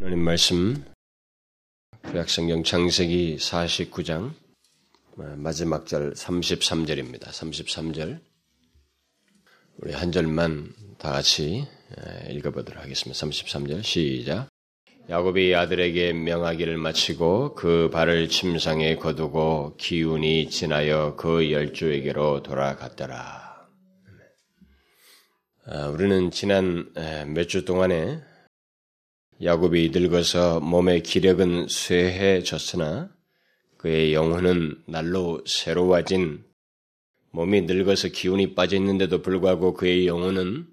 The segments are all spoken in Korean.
하나님 말씀 구약성경 창세기 49장 마지막 절 33절입니다. 33절 우리 한 절만 다 같이 읽어보도록 하겠습니다. 33절 시작 야곱이 아들에게 명하기를 마치고 그 발을 침상에 거두고 기운이 지나여 그 열조에게로 돌아갔더라. 아, 우리는 지난 몇 주 동안에 야곱이 늙어서 몸의 기력은 쇠해졌으나 그의 영혼은 날로 새로워진 몸이 늙어서 기운이 빠져 있는데도 불구하고 그의 영혼은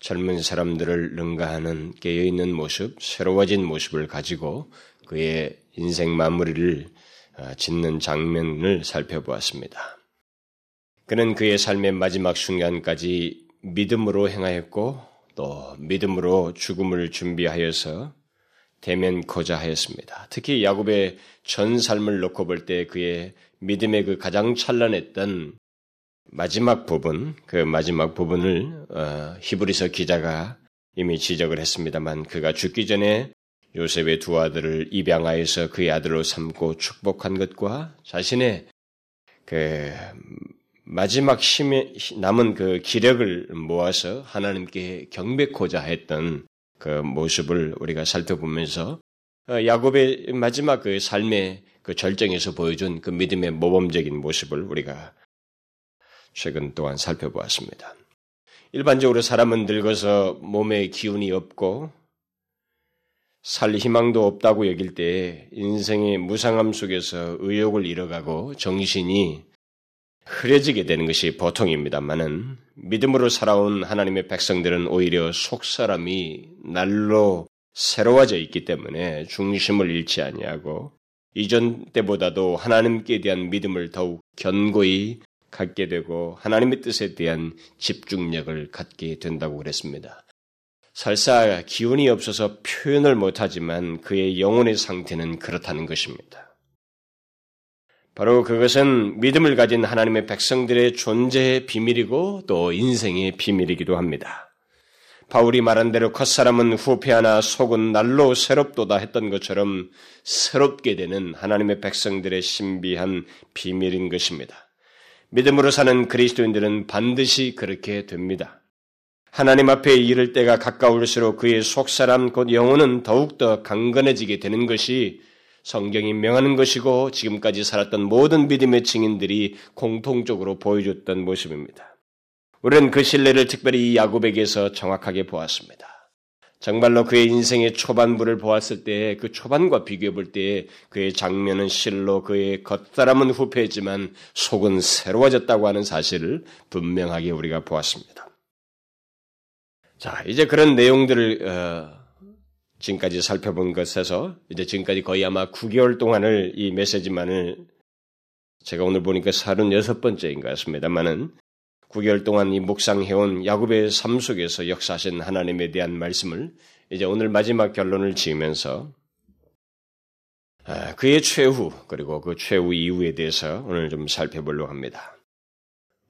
젊은 사람들을 능가하는 깨어 있는 모습, 새로워진 모습을 가지고 그의 인생 마무리를 어, 짓는 장면을 살펴보았습니다. 그는 그의 삶의 마지막 순간까지 믿음으로 행하였고 또 믿음으로 죽음을 준비하여서 대면코자 하였습니다. 특히 야곱의 전 삶을 놓고 볼 때 그의 믿음의 그 가장 찬란했던 마지막 부분, 그 마지막 부분을 어, 히브리서 기자가 이미 지적을 했습니다만 그가 죽기 전에 요셉의 두 아들을 입양하여서 그의 아들로 삼고 축복한 것과 자신의 그 마지막 힘에 남은 그 기력을 모아서 하나님께 경배코자 했던 그 모습을 우리가 살펴보면서 어, 야곱의 마지막 그 삶의 그 절정에서 보여준 그 믿음의 모범적인 모습을 우리가 최근 동안 살펴보았습니다. 일반적으로 사람은 늙어서 몸에 기운이 없고 살 희망도 없다고 여길 때 인생의 무상함 속에서 의욕을 잃어가고 정신이 흐려지게 되는 것이 보통입니다만은 믿음으로 살아온 하나님의 백성들은 오히려 속사람이 날로 새로워져 있기 때문에 중심을 잃지 아니하고 이전 때보다도 하나님께 대한 믿음을 더욱 견고히 갖게 되고 하나님의 뜻에 대한 집중력을 갖게 된다고 그랬습니다. 설사 기운이 없어서 표현을 못하지만 그의 영혼의 상태는 그렇다는 것입니다. 바로 그것은 믿음을 가진 하나님의 백성들의 존재의 비밀이고 또 인생의 비밀이기도 합니다. 바울이 말한 대로 컷사람은 후패하나 속은 날로 새롭도다 했던 것처럼 새롭게 되는 하나님의 백성들의 신비한 비밀인 것입니다. 믿음으로 사는 그리스도인들은 반드시 그렇게 됩니다. 하나님 앞에 이를 때가 가까울수록 그의 속사람 곧 영혼은 더욱더 강건해지게 되는 것이 성경이 명하는 것이고 지금까지 살았던 모든 믿음의 증인들이 공통적으로 보여줬던 모습입니다. 우리는 그 신뢰를 특별히 이 야곱에게서 정확하게 보았습니다. 정말로 그의 인생의 초반부를 보았을 때 그 초반과 비교해 볼 때 그의 장면은 실로 그의 겉사람은 후패했지만 속은 새로워졌다고 하는 사실을 분명하게 우리가 보았습니다. 자, 이제 그런 내용들을 어, 지금까지 살펴본 것에서 이제 지금까지 거의 아마 9개월 동안을 이 메시지만을 제가 오늘 보니까 36번째인 것 같습니다만은 9개월 동안 이 묵상해온 야곱의 삶 속에서 역사하신 하나님에 대한 말씀을 이제 오늘 마지막 결론을 지으면서 아, 그의 최후 그리고 그 최후 이후에 대해서 오늘 좀 살펴보려고 합니다.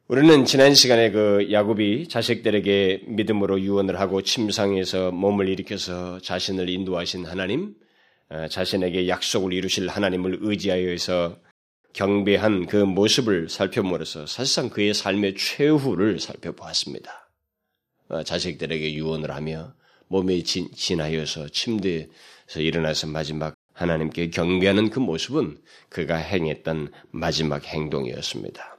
우리는 지난 시간에 그 야곱이 자식들에게 믿음으로 유언을 하고 침상에서 몸을 일으켜서 자신을 인도하신 하나님, 어, 자신에게 약속을 이루실 하나님을 의지하여서 경배한 그 모습을 살펴보면서 사실상 그의 삶의 최후를 살펴보았습니다. 어, 자식들에게 유언을 하며 몸에 진, 진하여서 침대에서 일어나서 마지막 하나님께 경배하는 그 모습은 그가 행했던 마지막 행동이었습니다.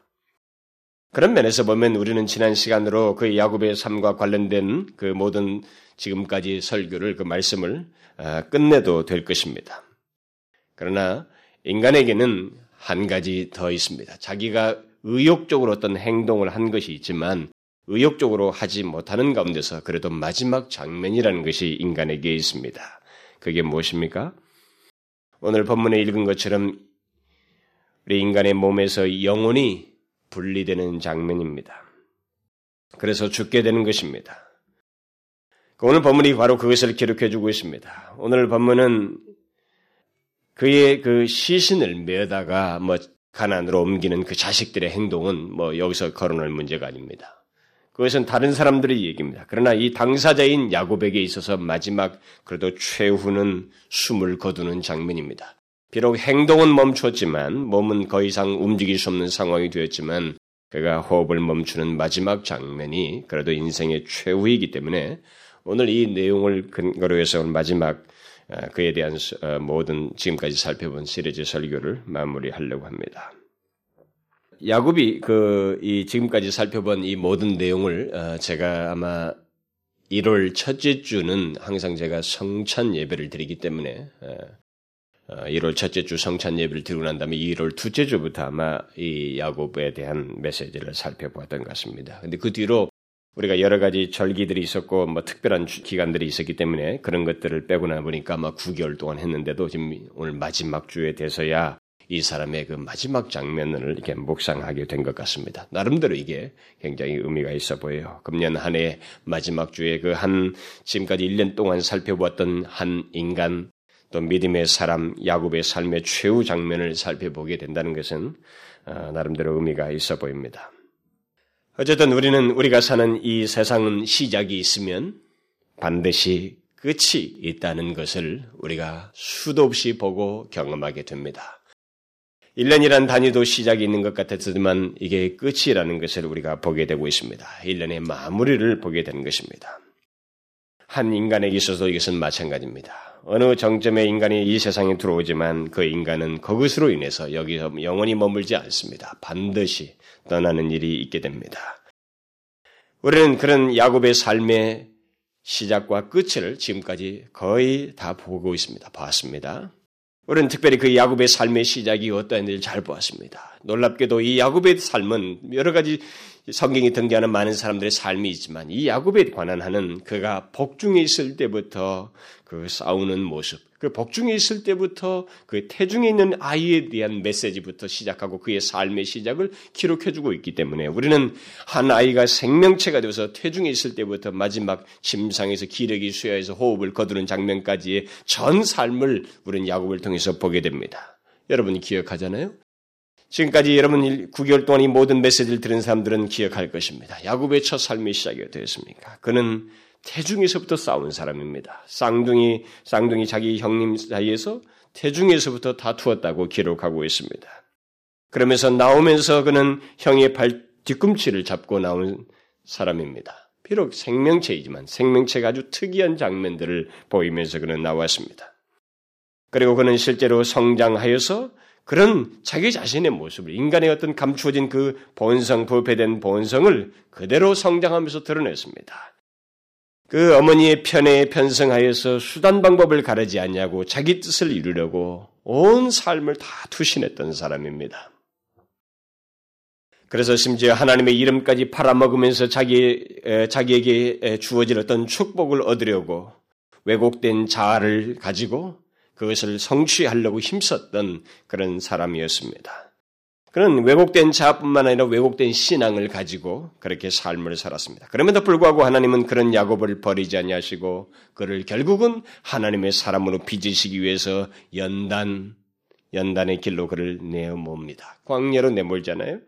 그런 면에서 보면 우리는 지난 시간으로 그 야곱의 삶과 관련된 그 모든 지금까지 설교를 그 말씀을 아, 끝내도 될 것입니다. 그러나 인간에게는 한 가지 더 있습니다. 자기가 의욕적으로 어떤 행동을 한 것이 있지만 의욕적으로 하지 못하는 가운데서 그래도 마지막 장면이라는 것이 인간에게 있습니다. 그게 무엇입니까? 오늘 본문에 읽은 것처럼 우리 인간의 몸에서 영혼이 분리되는 장면입니다. 그래서 죽게 되는 것입니다. 오늘 본문이 바로 그것을 기록해 주고 있습니다. 오늘 본문은 그의 그 시신을 메다가 뭐 가난으로 옮기는 그 자식들의 행동은 뭐 여기서 거론할 문제가 아닙니다. 그것은 다른 사람들의 얘기입니다. 그러나 이 당사자인 야곱에게 있어서 마지막 그래도 최후는 숨을 거두는 장면입니다. 비록 행동은 멈췄지만 몸은 더 이상 움직일 수 없는 상황이 되었지만 그가 호흡을 멈추는 마지막 장면이 그래도 인생의 최후이기 때문에 오늘 이 내용을 근거로 해서 마지막 어, 그에 대한 어, 모든 지금까지 살펴본 시리즈 설교를 마무리하려고 합니다. 야곱이 그 이 지금까지 살펴본 이 모든 내용을 어, 제가 아마 1월 첫째 주는 항상 제가 성찬 예배를 드리기 때문에 1월 첫째 주 성찬 예배를 드리고 난 다음에 1월 둘째 주부터 아마 이 야곱에 대한 메시지를 살펴보았던 것 같습니다. 근데 그 뒤로 우리가 여러 가지 절기들이 있었고 뭐 특별한 기간들이 있었기 때문에 그런 것들을 빼고 나 보니까 아마 9개월 동안 했는데도 지금 오늘 마지막 주에 돼서야 이 사람의 그 마지막 장면을 이렇게 묵상하게 된 것 같습니다. 나름대로 이게 굉장히 의미가 있어 보여요. 금년 한 해 마지막 주에 그 한 지금까지 1년 동안 살펴보았던 한 인간 또 믿음의 사람 야곱의 삶의 최후 장면을 살펴보게 된다는 것은 어, 나름대로 의미가 있어 보입니다. 어쨌든 우리는 우리가 사는 이 세상은 시작이 있으면 반드시 끝이 있다는 것을 우리가 수도 없이 보고 경험하게 됩니다. 1년이란 단위도 시작이 있는 것 같았지만 이게 끝이라는 것을 우리가 보게 되고 있습니다. 1년의 마무리를 보게 되는 것입니다. 한 인간에게 있어서 이것은 마찬가지입니다. 어느 정점에 인간이 이 세상에 들어오지만 그 인간은 그것으로 인해서 여기서 영원히 머물지 않습니다. 반드시 떠나는 일이 있게 됩니다. 우리는 그런 야곱의 삶의 시작과 끝을 지금까지 거의 다 보고 있습니다. 봤습니다. 우리는 특별히 그 야곱의 삶의 시작이 어떠한지를 잘 보았습니다. 놀랍게도 이 야곱의 삶은 여러 가지 성경이 등장하는 많은 사람들의 삶이 있지만 이 야곱에 관한 하는 그가 복중에 있을 때부터 그 싸우는 모습, 그 복중에 있을 때부터 그 태중에 있는 아이에 대한 메시지부터 시작하고 그의 삶의 시작을 기록해주고 있기 때문에 우리는 한 아이가 생명체가 되어서 태중에 있을 때부터 마지막 침상에서 기력이 쇠해서 호흡을 거두는 장면까지의 전 삶을 우리는 야곱을 통해서 보게 됩니다. 여러분이 기억하잖아요? 지금까지 여러분 9개월 동안 이 모든 메시지를 들은 사람들은 기억할 것입니다. 야곱의 첫 삶이 시작이 되었습니까? 그는 태중에서부터 싸운 사람입니다. 쌍둥이, 쌍둥이 자기 형님 사이에서 태중에서부터 다투었다고 기록하고 있습니다. 그러면서 나오면서 그는 형의 발 뒤꿈치를 잡고 나온 사람입니다. 비록 생명체이지만 생명체가 아주 특이한 장면들을 보이면서 그는 나왔습니다. 그리고 그는 실제로 성장하여서 그런 자기 자신의 모습을 인간의 어떤 감추어진 그 본성, 부패된 본성을 그대로 성장하면서 드러냈습니다. 그 어머니의 편에 편성하여서 수단 방법을 가르지 않냐고 자기 뜻을 이루려고 온 삶을 다 투신했던 사람입니다. 그래서 심지어 하나님의 이름까지 팔아먹으면서 자기, 자기에게 주어질 어떤 축복을 얻으려고 왜곡된 자아를 가지고 그것을 성취하려고 힘썼던 그런 사람이었습니다. 그는 왜곡된 자뿐만 아니라 왜곡된 신앙을 가지고 그렇게 삶을 살았습니다. 그럼에도 불구하고 하나님은 그런 야곱을 버리지 아니하시고 그를 결국은 하나님의 사람으로 빚으시기 위해서 연단 연단의 길로 그를 내어 몹니다. 광야로 내몰잖아요.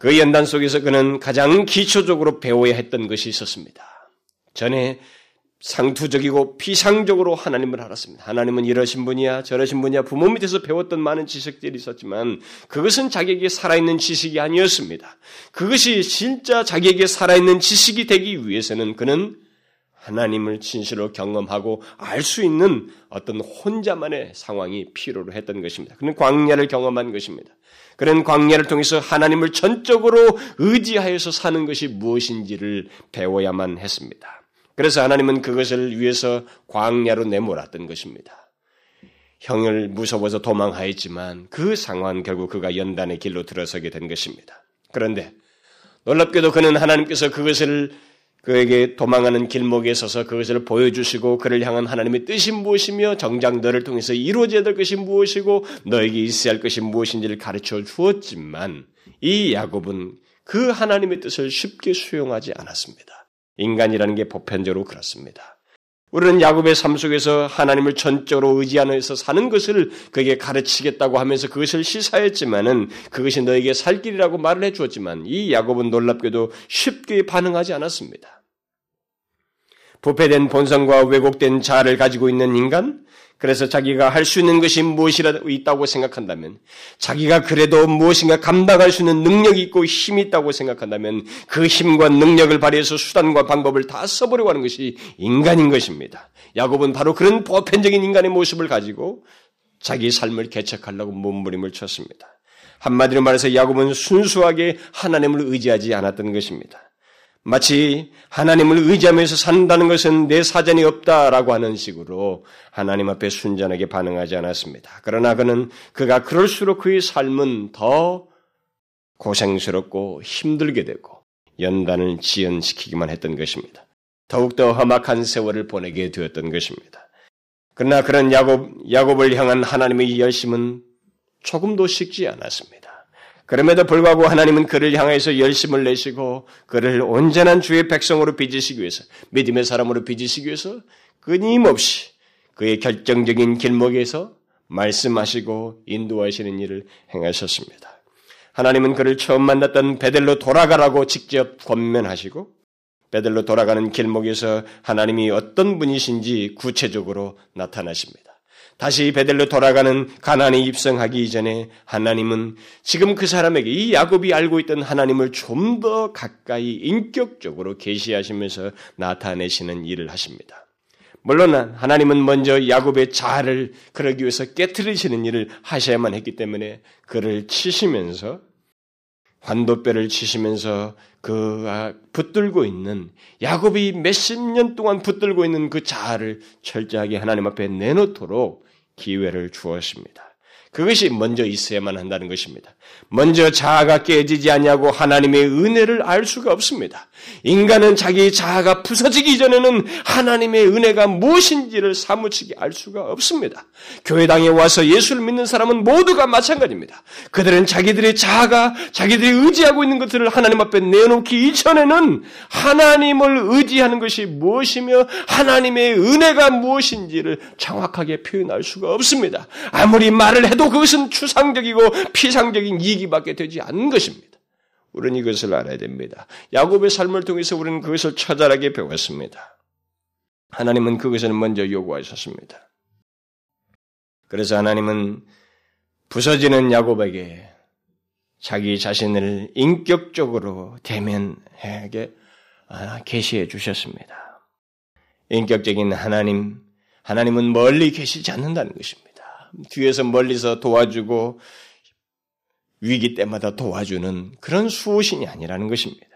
그 연단 속에서 그는 가장 기초적으로 배워야 했던 것이 있었습니다. 전에 상투적이고 피상적으로 하나님을 알았습니다. 하나님은 이러신 분이야, 저러신 분이야, 부모 밑에서 배웠던 많은 지식들이 있었지만 그것은 자기에게 살아있는 지식이 아니었습니다. 그것이 진짜 자기에게 살아있는 지식이 되기 위해서는 그는 하나님을 진실로 경험하고 알 수 있는 어떤 혼자만의 상황이 필요로 했던 것입니다. 그는 광야를 경험한 것입니다. 그런 광야를 통해서 하나님을 전적으로 의지하여서 사는 것이 무엇인지를 배워야만 했습니다. 그래서 하나님은 그것을 위해서 광야로 내몰았던 것입니다. 형을 무서워서 도망하였지만 그 상황 결국 그가 연단의 길로 들어서게 된 것입니다. 그런데 놀랍게도 그는 하나님께서 그것을 그에게 도망하는 길목에 서서 그것을 보여주시고 그를 향한 하나님의 뜻이 무엇이며 정작 너를 통해서 이루어져야 될 것이 무엇이고 너에게 있어야 할 것이 무엇인지를 가르쳐 주었지만 이 야곱은 그 하나님의 뜻을 쉽게 수용하지 않았습니다. 인간이라는 게 보편적으로 그렇습니다. 우리는 야곱의 삶 속에서 하나님을 전적으로 의지하면서 사는 것을 그에게 가르치겠다고 하면서 그것을 시사했지만은 그것이 너에게 살 길이라고 말을 해 주었지만 이 야곱은 놀랍게도 쉽게 반응하지 않았습니다. 부패된 본성과 왜곡된 자아를 가지고 있는 인간, 그래서 자기가 할 수 있는 것이 무엇이라도 있다고 생각한다면, 자기가 그래도 무엇인가 감당할 수 있는 능력이 있고 힘이 있다고 생각한다면, 그 힘과 능력을 발휘해서 수단과 방법을 다 써보려고 하는 것이 인간인 것입니다. 야곱은 바로 그런 보편적인 인간의 모습을 가지고 자기 삶을 개척하려고 몸부림을 쳤습니다. 한마디로 말해서 야곱은 순수하게 하나님을 의지하지 않았던 것입니다. 마치 하나님을 의지하면서 산다는 것은 내 사전이 없다라고 하는 식으로 하나님 앞에 순전하게 반응하지 않았습니다. 그러나 그는 그가 그럴수록 그의 삶은 더 고생스럽고 힘들게 되고 연단을 지연시키기만 했던 것입니다. 더욱더 험악한 세월을 보내게 되었던 것입니다. 그러나 그런 야곱, 야곱을 향한 하나님의 열심은 조금도 식지 않았습니다. 그럼에도 불구하고 하나님은 그를 향해서 열심을 내시고 그를 온전한 주의 백성으로 빚으시기 위해서 믿음의 사람으로 빚으시기 위해서 끊임없이 그의 결정적인 길목에서 말씀하시고 인도하시는 일을 행하셨습니다. 하나님은 그를 처음 만났던 베델로 돌아가라고 직접 권면하시고 베델로 돌아가는 길목에서 하나님이 어떤 분이신지 구체적으로 나타나십니다. 다시 베델로 돌아가는 가난에 입성하기 이전에 하나님은 지금 그 사람에게 이 야곱이 알고 있던 하나님을 좀 더 가까이 인격적으로 계시하시면서 나타내시는 일을 하십니다. 물론 하나님은 먼저 야곱의 자아를 그러기 위해서 깨뜨리시는 일을 하셔야만 했기 때문에 그를 치시면서 환도뼈를 치시면서 그 아, 붙들고 있는 야곱이 몇십 년 동안 붙들고 있는 그 자아를 철저하게 하나님 앞에 내놓도록 기회를 주었습니다. 그것이 먼저 있어야만 한다는 것입니다. 먼저 자아가 깨지지 않냐고 하나님의 은혜를 알 수가 없습니다. 인간은 자기 자아가 부서지기 전에는 하나님의 은혜가 무엇인지를 사무치게 알 수가 없습니다. 교회당에 와서 예수를 믿는 사람은 모두가 마찬가지입니다. 그들은 자기들의 자아가 자기들이 의지하고 있는 것들을 하나님 앞에 내놓기 이전에는 하나님을 의지하는 것이 무엇이며 하나님의 은혜가 무엇인지를 정확하게 표현할 수가 없습니다. 아무리 말을 해도 그것은 추상적이고 피상적인 이익이밖에 되지 않는 것입니다. 우리는 이것을 알아야 됩니다. 야곱의 삶을 통해서 우리는 그것을 처절하게 배웠습니다. 하나님은 그것을 먼저 요구하셨습니다. 그래서 하나님은 부서지는 야곱에게 자기 자신을 인격적으로 대면하게 아, 계시해 주셨습니다. 인격적인 하나님, 하나님은 멀리 계시지 않는다는 것입니다. 뒤에서 멀리서 도와주고 위기 때마다 도와주는 그런 수호신이 아니라는 것입니다.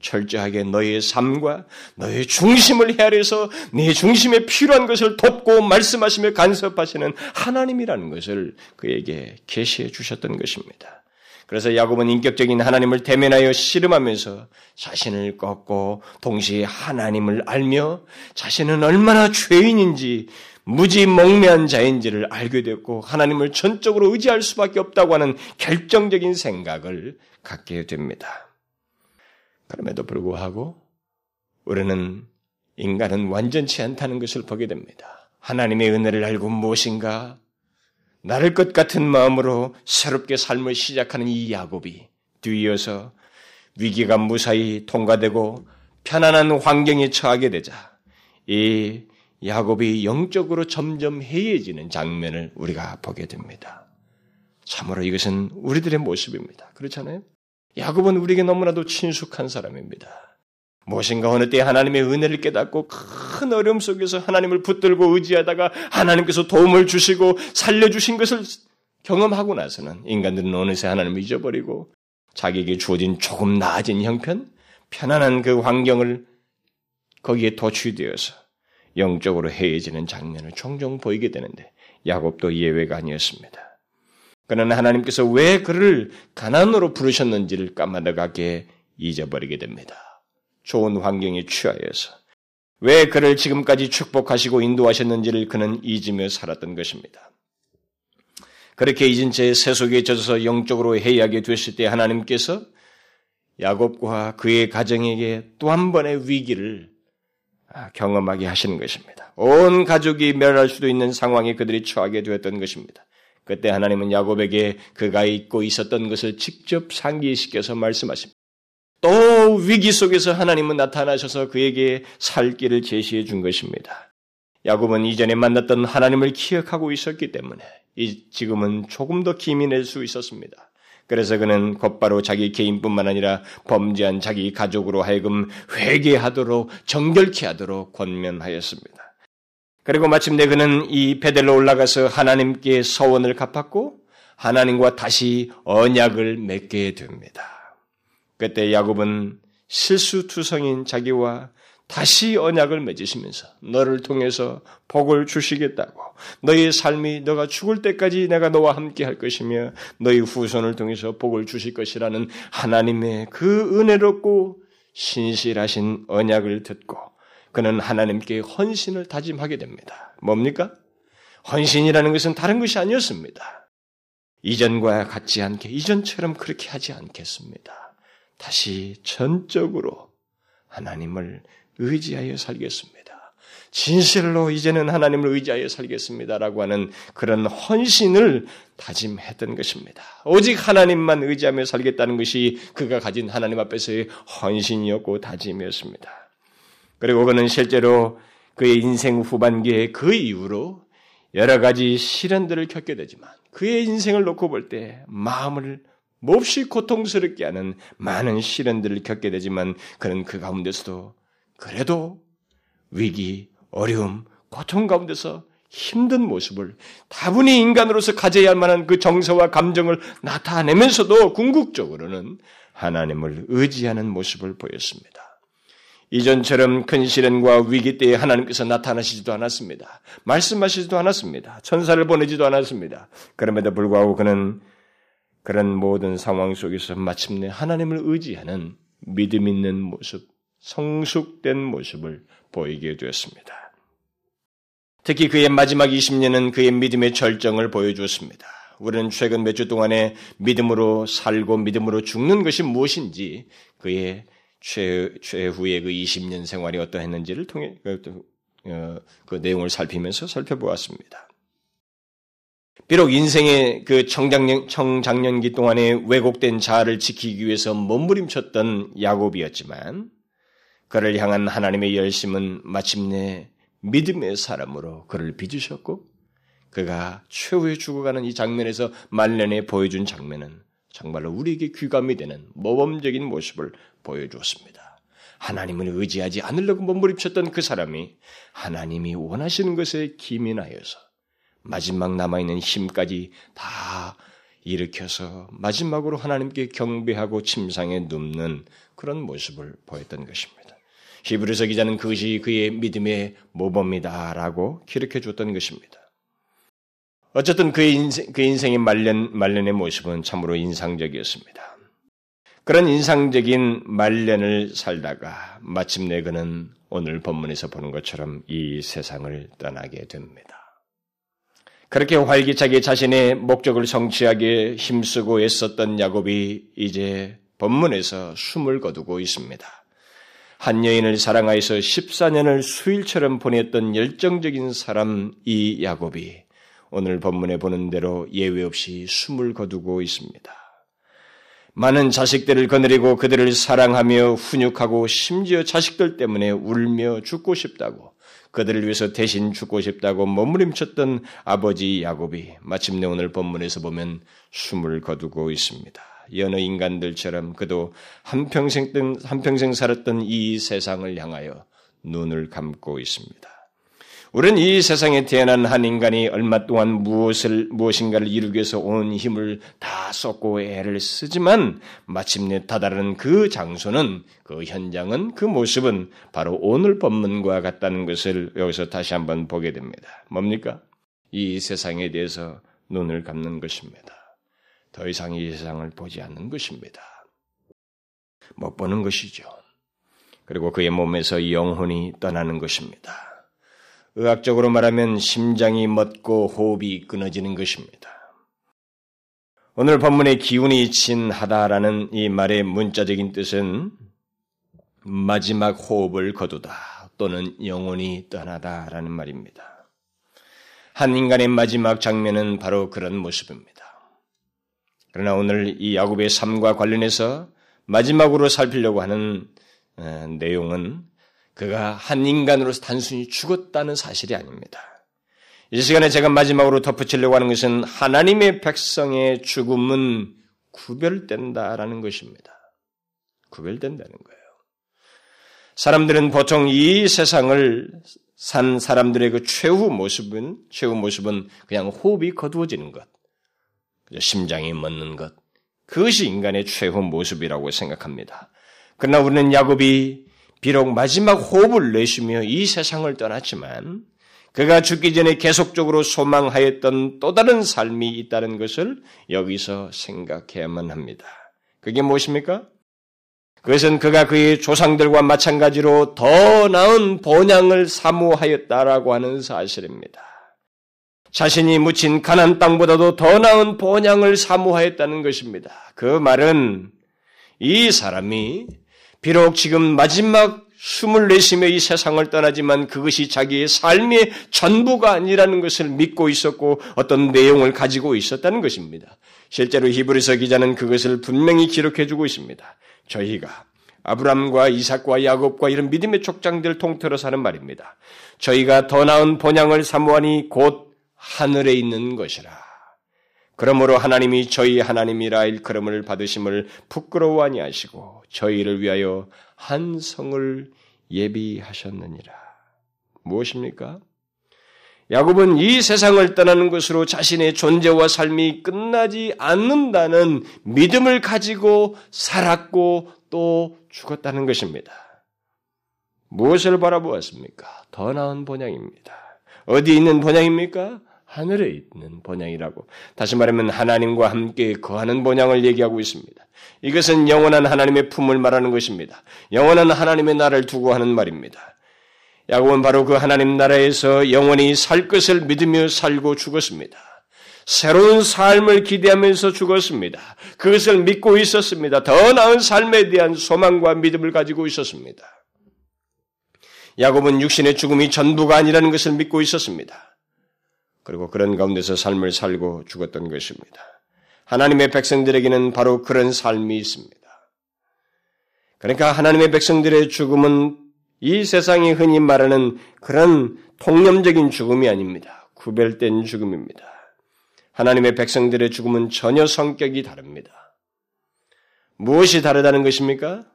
철저하게 너의 삶과 너의 중심을 헤아려서 네 중심에 필요한 것을 돕고 말씀하시며 간섭하시는 하나님이라는 것을 그에게 계시해 주셨던 것입니다. 그래서 야곱은 인격적인 하나님을 대면하여 씨름하면서 자신을 꺾고 동시에 하나님을 알며 자신은 얼마나 죄인인지 무지 몽매한 자인지를 알게 됐고 하나님을 전적으로 의지할 수밖에 없다고 하는 결정적인 생각을 갖게 됩니다. 그럼에도 불구하고 우리는 인간은 완전치 않다는 것을 보게 됩니다. 하나님의 은혜를 알고 무엇인가 나를 것 같은 마음으로 새롭게 삶을 시작하는 이 야곱이 뒤이어서 위기가 무사히 통과되고 편안한 환경에 처하게 되자 이 야곱이 영적으로 점점 해이해지는 장면을 우리가 보게 됩니다. 참으로 이것은 우리들의 모습입니다. 그렇잖아요? 야곱은 우리에게 너무나도 친숙한 사람입니다. 무엇인가 어느 때 하나님의 은혜를 깨닫고 큰 어려움 속에서 하나님을 붙들고 의지하다가 하나님께서 도움을 주시고 살려주신 것을 경험하고 나서는 인간들은 어느새 하나님을 잊어버리고 자기에게 주어진 조금 나아진 형편, 편안한 그 환경을 거기에 도취되어서 영적으로 해해지는 장면을 종종 보이게 되는데 야곱도 예외가 아니었습니다. 그러나 하나님께서 왜 그를 가난으로 부르셨는지를 까마득하게 잊어버리게 됩니다. 좋은 환경에 취하여서 왜 그를 지금까지 축복하시고 인도하셨는지를 그는 잊으며 살았던 것입니다. 그렇게 잊은 채 세속에 젖어서 영적으로 해이하게 됐을 때 하나님께서 야곱과 그의 가정에게 또 한 번의 위기를 경험하게 하시는 것입니다. 온 가족이 멸할 수도 있는 상황에 그들이 처하게 되었던 것입니다. 그때 하나님은 야곱에게 그가 잊고 있었던 것을 직접 상기시켜서 말씀하십니다. 또 위기 속에서 하나님은 나타나셔서 그에게 살 길을 제시해 준 것입니다. 야곱은 이전에 만났던 하나님을 기억하고 있었기 때문에 지금은 조금 더 기민할 수 있었습니다. 그래서 그는 곧바로 자기 개인뿐만 아니라 범죄한 자기 가족으로 하여금 회개하도록 정결케 하도록 권면하였습니다. 그리고 마침내 그는 이 베델로 올라가서 하나님께 서원을 갚았고 하나님과 다시 언약을 맺게 됩니다. 그때 야곱은 실수투성인 자기와 다시 언약을 맺으시면서 너를 통해서 복을 주시겠다고 너의 삶이 너가 죽을 때까지 내가 너와 함께 할 것이며 너희 후손을 통해서 복을 주실 것이라는 하나님의 그 은혜롭고 신실하신 언약을 듣고 그는 하나님께 헌신을 다짐하게 됩니다. 뭡니까? 헌신이라는 것은 다른 것이 아니었습니다. 이전과 같지 않게 이전처럼 그렇게 하지 않겠습니다. 다시 전적으로 하나님을 의지하여 살겠습니다. 진실로 이제는 하나님을 의지하여 살겠습니다라고 하는 그런 헌신을 다짐했던 것입니다. 오직 하나님만 의지하며 살겠다는 것이 그가 가진 하나님 앞에서의 헌신이었고 다짐이었습니다. 그리고 그는 실제로 그의 인생 후반기에 그 이후로 여러 가지 시련들을 겪게 되지만 그의 인생을 놓고 볼 때 마음을 몹시 고통스럽게 하는 많은 시련들을 겪게 되지만 그는 그 가운데서도 그래도 위기, 어려움, 고통 가운데서 힘든 모습을 다분히 인간으로서 가져야 할 만한 그 정서와 감정을 나타내면서도 궁극적으로는 하나님을 의지하는 모습을 보였습니다. 이전처럼 큰 시련과 위기 때에 하나님께서 나타나시지도 않았습니다. 말씀하시지도 않았습니다. 천사를 보내지도 않았습니다. 그럼에도 불구하고 그는 그런 모든 상황 속에서 마침내 하나님을 의지하는 믿음 있는 모습, 성숙된 모습을 보이게 되었습니다. 특히 그의 마지막 20년은 그의 믿음의 절정을 보여주었습니다. 우리는 최근 몇 주 동안에 믿음으로 살고 믿음으로 죽는 것이 무엇인지 그의 최, 최후의 그 20년 생활이 어떠했는지를 통해 그, 어, 그 내용을 살피면서 살펴보았습니다. 비록 인생의 그 청장년, 청장년기 동안에 왜곡된 자아를 지키기 위해서 몸부림쳤던 야곱이었지만 그를 향한 하나님의 열심은 마침내 믿음의 사람으로 그를 빚으셨고 그가 최후에 죽어가는 이 장면에서 말년에 보여준 장면은 정말로 우리에게 귀감이 되는 모범적인 모습을 보여주었습니다. 하나님을 의지하지 않으려고 몸부림쳤던 그 사람이 하나님이 원하시는 것에 기민하여서 마지막 남아있는 힘까지 다 일으켜서 마지막으로 하나님께 경배하고 침상에 눕는 그런 모습을 보였던 것입니다. 히브리서 기자는 그것이 그의 믿음의 모범이다라고 기록해 줬던 것입니다. 어쨌든 그의 인생, 그 인생의 말년, 말년의 모습은 참으로 인상적이었습니다. 그런 인상적인 말년을 살다가 마침내 그는 오늘 본문에서 보는 것처럼 이 세상을 떠나게 됩니다. 그렇게 활기차게 자신의 목적을 성취하기에 힘쓰고 애썼던 야곱이 이제 본문에서 숨을 거두고 있습니다. 한 여인을 사랑하여서 14년을 수일처럼 보냈던 열정적인 사람 이 야곱이 오늘 본문에 보는 대로 예외 없이 숨을 거두고 있습니다. 많은 자식들을 거느리고 그들을 사랑하며 훈육하고 심지어 자식들 때문에 울며 죽고 싶다고 그들을 위해서 대신 죽고 싶다고 머무림쳤던 아버지 야곱이 마침내 오늘 본문에서 보면 숨을 거두고 있습니다. 여느 인간들처럼 그도 한평생, 한평생 살았던 이 세상을 향하여 눈을 감고 있습니다. 우리는 이 세상에 태어난 한 인간이 얼마 동안 무엇을, 무엇인가를 이루기 위해서 온 힘을 다 쏟고 애를 쓰지만 마침내 다다른 그 장소는, 그 현장은, 그 모습은 바로 오늘 본문과 같다는 것을 여기서 다시 한번 보게 됩니다. 뭡니까? 이 세상에 대해서 눈을 감는 것입니다. 더 이상 이 세상을 보지 않는 것입니다. 못 보는 것이죠. 그리고 그의 몸에서 영혼이 떠나는 것입니다. 의학적으로 말하면 심장이 멎고 호흡이 끊어지는 것입니다. 오늘 본문의 기운이 진하다라는 이 말의 문자적인 뜻은 마지막 호흡을 거두다, 또는 영원히 떠나다라는 말입니다. 한 인간의 마지막 장면은 바로 그런 모습입니다. 그러나 오늘 이 야곱의 삶과 관련해서 마지막으로 살피려고 하는 어, 내용은 그가 한 인간으로서 단순히 죽었다는 사실이 아닙니다. 이 시간에 제가 마지막으로 덧붙이려고 하는 것은 하나님의 백성의 죽음은 구별된다라는 것입니다. 구별된다는 거예요. 사람들은 보통 이 세상을 산 사람들의 그 최후 모습은 최후 모습은 그냥 호흡이 거두어지는 것, 심장이 멎는 것, 그것이 인간의 최후 모습이라고 생각합니다. 그러나 우리는 야곱이 비록 마지막 호흡을 내쉬며 이 세상을 떠났지만 그가 죽기 전에 계속적으로 소망하였던 또 다른 삶이 있다는 것을 여기서 생각해야만 합니다. 그게 무엇입니까? 그것은 그가 그의 조상들과 마찬가지로 더 나은 본향을 사모하였다라고 하는 사실입니다. 자신이 묻힌 가난 땅보다도 더 나은 본향을 사모하였다는 것입니다. 그 말은 이 사람이 비록 지금 마지막 숨을 내쉬며 이 세상을 떠나지만 그것이 자기의 삶의 전부가 아니라는 것을 믿고 있었고 어떤 내용을 가지고 있었다는 것입니다. 실제로 히브리서 기자는 그것을 분명히 기록해 주고 있습니다. 저희가 아브람과 이삭과 야곱과 이런 믿음의 족장들 통틀어 사는 말입니다. 저희가 더 나은 본향을 사모하니 곧 하늘에 있는 것이라. 그러므로 하나님이 저희 하나님이라 일컬음을 받으심을 부끄러워 하니하시고 저희를 위하여 한 성을 예비하셨느니라. 무엇입니까? 야곱은 이 세상을 떠나는 것으로 자신의 존재와 삶이 끝나지 않는다는 믿음을 가지고 살았고 또 죽었다는 것입니다. 무엇을 바라보았습니까? 더 나은 본향입니다. 어디 있는 본향입니까? 하늘에 있는 본향이라고. 다시 말하면 하나님과 함께 거하는 본향을 얘기하고 있습니다. 이것은 영원한 하나님의 품을 말하는 것입니다. 영원한 하나님의 나라를 두고 하는 말입니다. 야곱은 바로 그 하나님 나라에서 영원히 살 것을 믿으며 살고 죽었습니다. 새로운 삶을 기대하면서 죽었습니다. 그것을 믿고 있었습니다. 더 나은 삶에 대한 소망과 믿음을 가지고 있었습니다. 야곱은 육신의 죽음이 전부가 아니라는 것을 믿고 있었습니다. 그리고 그런 가운데서 삶을 살고 죽었던 것입니다. 하나님의 백성들에게는 바로 그런 삶이 있습니다. 그러니까 하나님의 백성들의 죽음은 이 세상이 흔히 말하는 그런 통념적인 죽음이 아닙니다. 구별된 죽음입니다. 하나님의 백성들의 죽음은 전혀 성격이 다릅니다. 무엇이 다르다는 것입니까?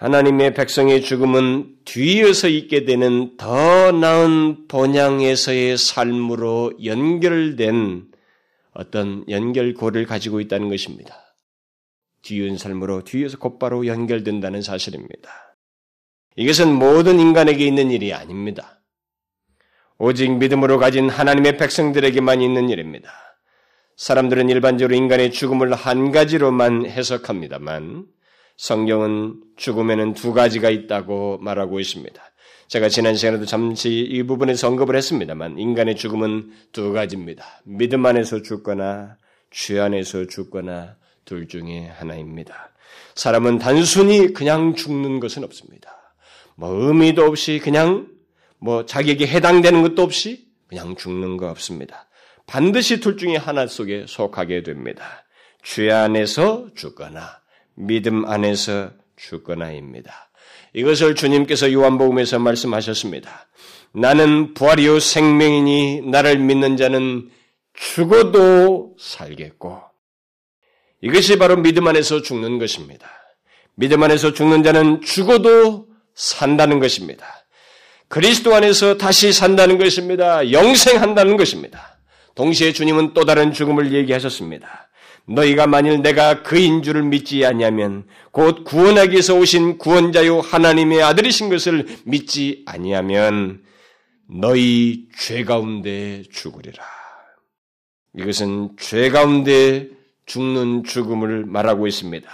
하나님의 백성의 죽음은 뒤에서 있게 되는 더 나은 본향에서의 삶으로 연결된 어떤 연결고를 가지고 있다는 것입니다. 뒤은 삶으로 뒤에서 곧바로 연결된다는 사실입니다. 이것은 모든 인간에게 있는 일이 아닙니다. 오직 믿음으로 가진 하나님의 백성들에게만 있는 일입니다. 사람들은 일반적으로 인간의 죽음을 한 가지로만 해석합니다만 성경은 죽음에는 두 가지가 있다고 말하고 있습니다. 제가 지난 시간에도 잠시 이 부분에서 언급을 했습니다만 인간의 죽음은 두 가지입니다. 믿음 안에서 죽거나 죄 안에서 죽거나 둘 중에 하나입니다. 사람은 단순히 그냥 죽는 것은 없습니다. 뭐 의미도 없이 그냥 뭐 자기에게 해당되는 것도 없이 그냥 죽는 거 없습니다. 반드시 둘 중에 하나 속에 속하게 됩니다. 죄 안에서 죽거나 믿음 안에서 죽거나입니다. 이것을 주님께서 요한복음에서 말씀하셨습니다. 나는 부활이요 생명이니 나를 믿는 자는 죽어도 살겠고 이것이 바로 믿음 안에서 죽는 것입니다. 믿음 안에서 죽는 자는 죽어도 산다는 것입니다. 그리스도 안에서 다시 산다는 것입니다. 영생한다는 것입니다. 동시에 주님은 또 다른 죽음을 얘기하셨습니다. 너희가 만일 내가 그인 줄을 믿지 아니하면 곧 구원하기 위해서 오신 구원자요 하나님의 아들이신 것을 믿지 아니하면 너희 죄 가운데 죽으리라. 이것은 죄 가운데 죽는 죽음을 말하고 있습니다.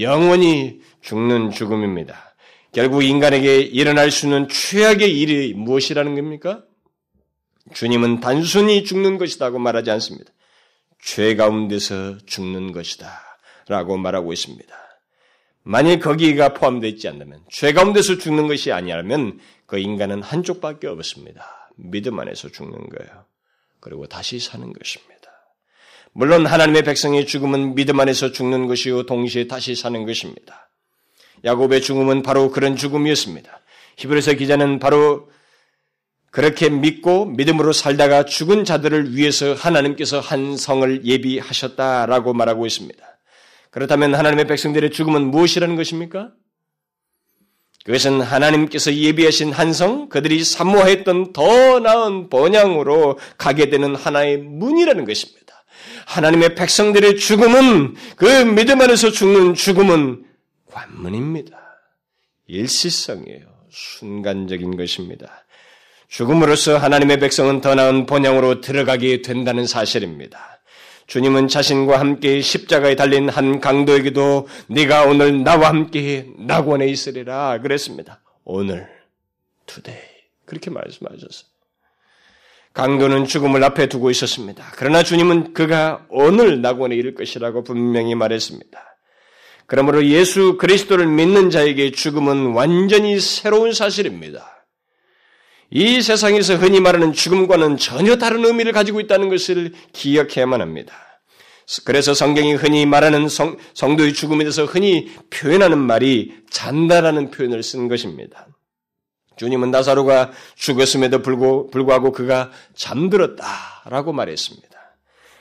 영원히 죽는 죽음입니다. 결국 인간에게 일어날 수 있는 최악의 일이 무엇이라는 겁니까? 주님은 단순히 죽는 것이라고 말하지 않습니다. 죄 가운데서 죽는 것이다. 라고 말하고 있습니다. 만일 거기가 포함되어 있지 않다면 죄 가운데서 죽는 것이 아니라면 그 인간은 한쪽밖에 없습니다. 믿음 안에서 죽는 거예요. 그리고 다시 사는 것입니다. 물론 하나님의 백성의 죽음은 믿음 안에서 죽는 것이요 동시에 다시 사는 것입니다. 야곱의 죽음은 바로 그런 죽음이었습니다. 히브리서 기자는 바로 그렇게 믿고 믿음으로 살다가 죽은 자들을 위해서 하나님께서 한 성을 예비하셨다라고 말하고 있습니다. 그렇다면 하나님의 백성들의 죽음은 무엇이라는 것입니까? 그것은 하나님께서 예비하신 한성, 그들이 사모했던 더 나은 번향으로 가게 되는 하나의 문이라는 것입니다. 하나님의 백성들의 죽음은 그 믿음 안에서 죽는 죽음은 관문입니다. 일시성이에요. 순간적인 것입니다. 죽음으로써 하나님의 백성은 더 나은 본향으로 들어가게 된다는 사실입니다. 주님은 자신과 함께 십자가에 달린 한 강도에게도 네가 오늘 나와 함께 낙원에 있으리라 그랬습니다. 오늘, today 그렇게 말씀하셨어요. 강도는 죽음을 앞에 두고 있었습니다. 그러나 주님은 그가 오늘 낙원에 이를 것이라고 분명히 말했습니다. 그러므로 예수 그리스도를 믿는 자에게 죽음은 완전히 새로운 사실입니다. 이 세상에서 흔히 말하는 죽음과는 전혀 다른 의미를 가지고 있다는 것을 기억해야만 합니다. 그래서 성경이 흔히 말하는 성, 성도의 죽음에 대해서 흔히 표현하는 말이 잔다라는 표현을 쓴 것입니다. 주님은 나사로가 죽었음에도 불구하고 그가 잠들었다라고 말했습니다.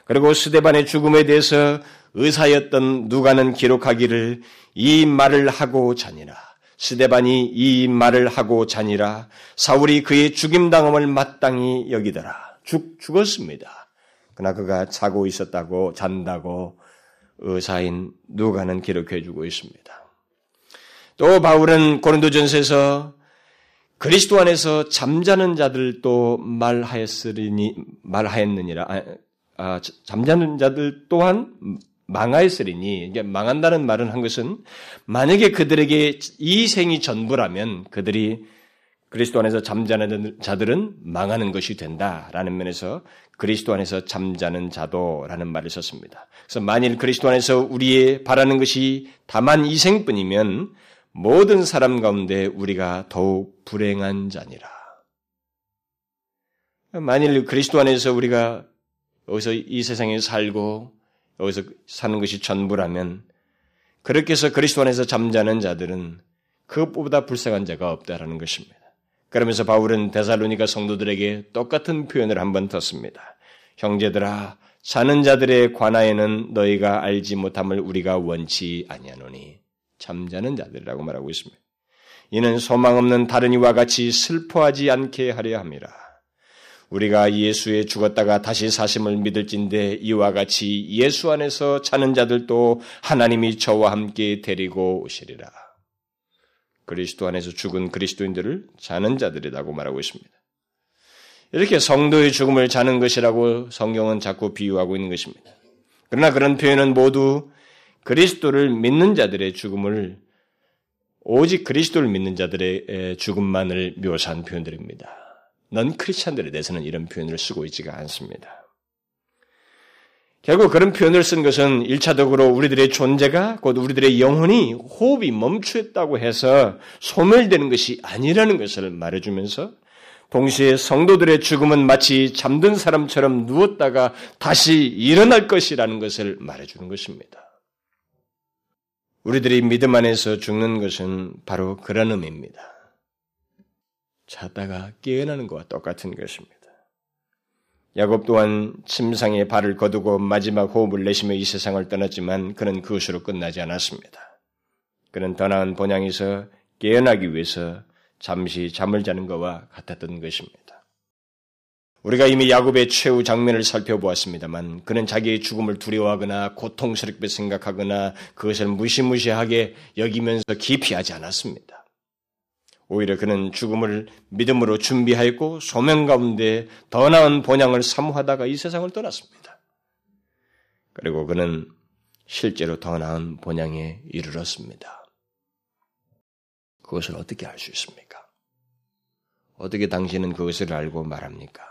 그리고 스데반의 죽음에 대해서 의사였던 누가는 기록하기를 이 말을 하고 자니라. 스데반이 이 말을 하고 자니라. 사울이 그의 죽임당함을 마땅히 여기더라. 죽, 죽었습니다. 그러나 그가 자고 있었다고 잔다고 의사인 누가는 기록해 주고 있습니다. 또 바울은 고린도전서에서 그리스도 안에서 잠자는 자들도 말하였으리니 말하였느니라. 아, 아, 잠자는 자들 또한 망하였으리니 이게 망한다는 말은 한 것은 만약에 그들에게 이 생이 전부라면 그들이 그리스도 안에서 잠자는 자들은 망하는 것이 된다라는 면에서 그리스도 안에서 잠자는 자도라는 말을 썼습니다. 그래서 만일 그리스도 안에서 우리의 바라는 것이 다만 이 생뿐이면 모든 사람 가운데 우리가 더욱 불행한 자니라. 만일 그리스도 안에서 우리가 여기서 이 세상에 살고 여기서 사는 것이 전부라면 그렇게 해서 그리스도 안에서 잠자는 자들은 그것보다 불쌍한 자가 없다라는 것입니다. 그러면서 바울은 데살로니가 성도들에게 똑같은 표현을 한번 뒀습니다. 형제들아, 사는 자들의 관하에는 너희가 알지 못함을 우리가 원치 아니하노니 잠자는 자들이라고 말하고 있습니다. 이는 소망 없는 다른 이와 같이 슬퍼하지 않게 하려 함이라. 우리가 예수에 죽었다가 다시 사심을 믿을진데 이와 같이 예수 안에서 자는 자들도 하나님이 저와 함께 데리고 오시리라. 그리스도 안에서 죽은 그리스도인들을 자는 자들이라고 말하고 있습니다. 이렇게 성도의 죽음을 자는 것이라고 성경은 자꾸 비유하고 있는 것입니다. 그러나 그런 표현은 모두 그리스도를 믿는 자들의 죽음을 오직 그리스도를 믿는 자들의 죽음만을 묘사한 표현들입니다. 넌 크리스찬들에 대해서는 이런 표현을 쓰고 있지가 않습니다. 결국 그런 표현을 쓴 것은 일차적으로 우리들의 존재가 곧 우리들의 영혼이 호흡이 멈추었다고 해서 소멸되는 것이 아니라는 것을 말해주면서 동시에 성도들의 죽음은 마치 잠든 사람처럼 누웠다가 다시 일어날 것이라는 것을 말해주는 것입니다. 우리들이 믿음 안에서 죽는 것은 바로 그런 의미입니다. 잤다가 깨어나는 것과 똑같은 것입니다. 야곱 또한 침상에 발을 거두고 마지막 호흡을 내쉬며 이 세상을 떠났지만 그는 그것으로 끝나지 않았습니다. 그는 더 나은 본향에서 깨어나기 위해서 잠시 잠을 자는 것과 같았던 것입니다. 우리가 이미 야곱의 최후 장면을 살펴보았습니다만 그는 자기의 죽음을 두려워하거나 고통스럽게 생각하거나 그것을 무시무시하게 여기면서 기피하지 않았습니다. 오히려 그는 죽음을 믿음으로 준비하였고 소명 가운데 더 나은 본향을 사모하다가 이 세상을 떠났습니다. 그리고 그는 실제로 더 나은 본향에 이르렀습니다. 그것을 어떻게 알 수 있습니까? 어떻게 당신은 그것을 알고 말합니까?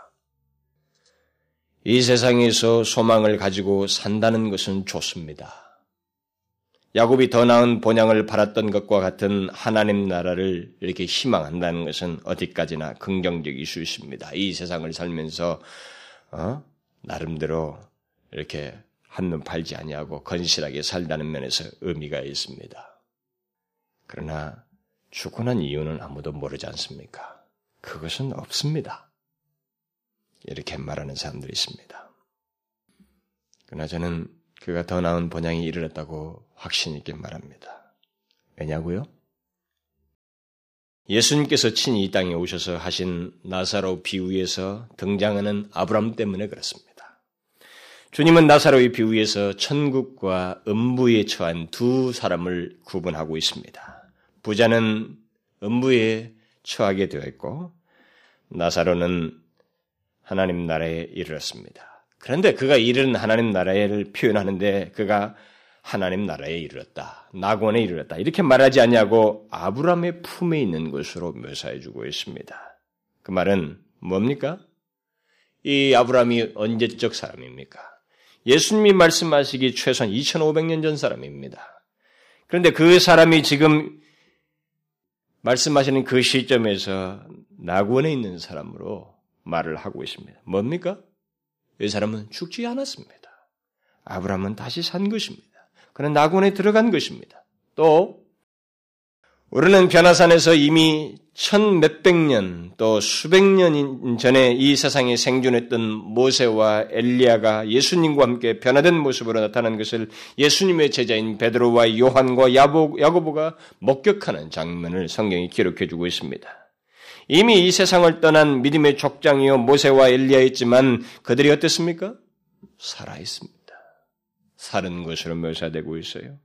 이 세상에서 소망을 가지고 산다는 것은 좋습니다. 야곱이 더 나은 본향을 바랐던 것과 같은 하나님 나라를 이렇게 희망한다는 것은 어디까지나 긍정적일 수 있습니다. 이 세상을 살면서 어? 나름대로 이렇게 한눈 팔지 아니하고 건실하게 살다는 면에서 의미가 있습니다. 그러나 죽고 난 이유는 아무도 모르지 않습니까? 그것은 없습니다. 이렇게 말하는 사람들이 있습니다. 그러나 저는 그가 더 나은 본향이 이르렀다고 확신 있게 말합니다. 왜냐고요? 예수님께서 친히 이 땅에 오셔서 하신 나사로 비유에서 등장하는 아브람 때문에 그렇습니다. 주님은 나사로의 비유에서 천국과 음부에 처한 두 사람을 구분하고 있습니다. 부자는 음부에 처하게 되어 있고 나사로는 하나님 나라에 이르렀습니다. 그런데 그가 이르는 하나님 나라를 표현하는데 그가 하나님 나라에 이르렀다. 낙원에 이르렀다. 이렇게 말하지 않냐고 아브라함의 품에 있는 것으로 묘사해 주고 있습니다. 그 말은 뭡니까? 이 아브라함이 언제적 사람입니까? 예수님이 말씀하시기 최소한 2500년 전 사람입니다. 그런데 그 사람이 지금 말씀하시는 그 시점에서 낙원에 있는 사람으로 말을 하고 있습니다. 뭡니까? 이 사람은 죽지 않았습니다. 아브라함은 다시 산 것입니다. 그는 낙원에 들어간 것입니다. 또 우리는 변화산에서 이미 천 몇백 년 또 수백 년 전에 이 세상에 생존했던 모세와 엘리야가 예수님과 함께 변화된 모습으로 나타난 것을 예수님의 제자인 베드로와 요한과 야보, 야고보가 목격하는 장면을 성경이 기록해 주고 있습니다. 이미 이 세상을 떠난 믿음의 족장이요 모세와 엘리야였지만 그들이 어땠습니까? 살아 있습니다. 사는 것으로 묘사되고 있어요.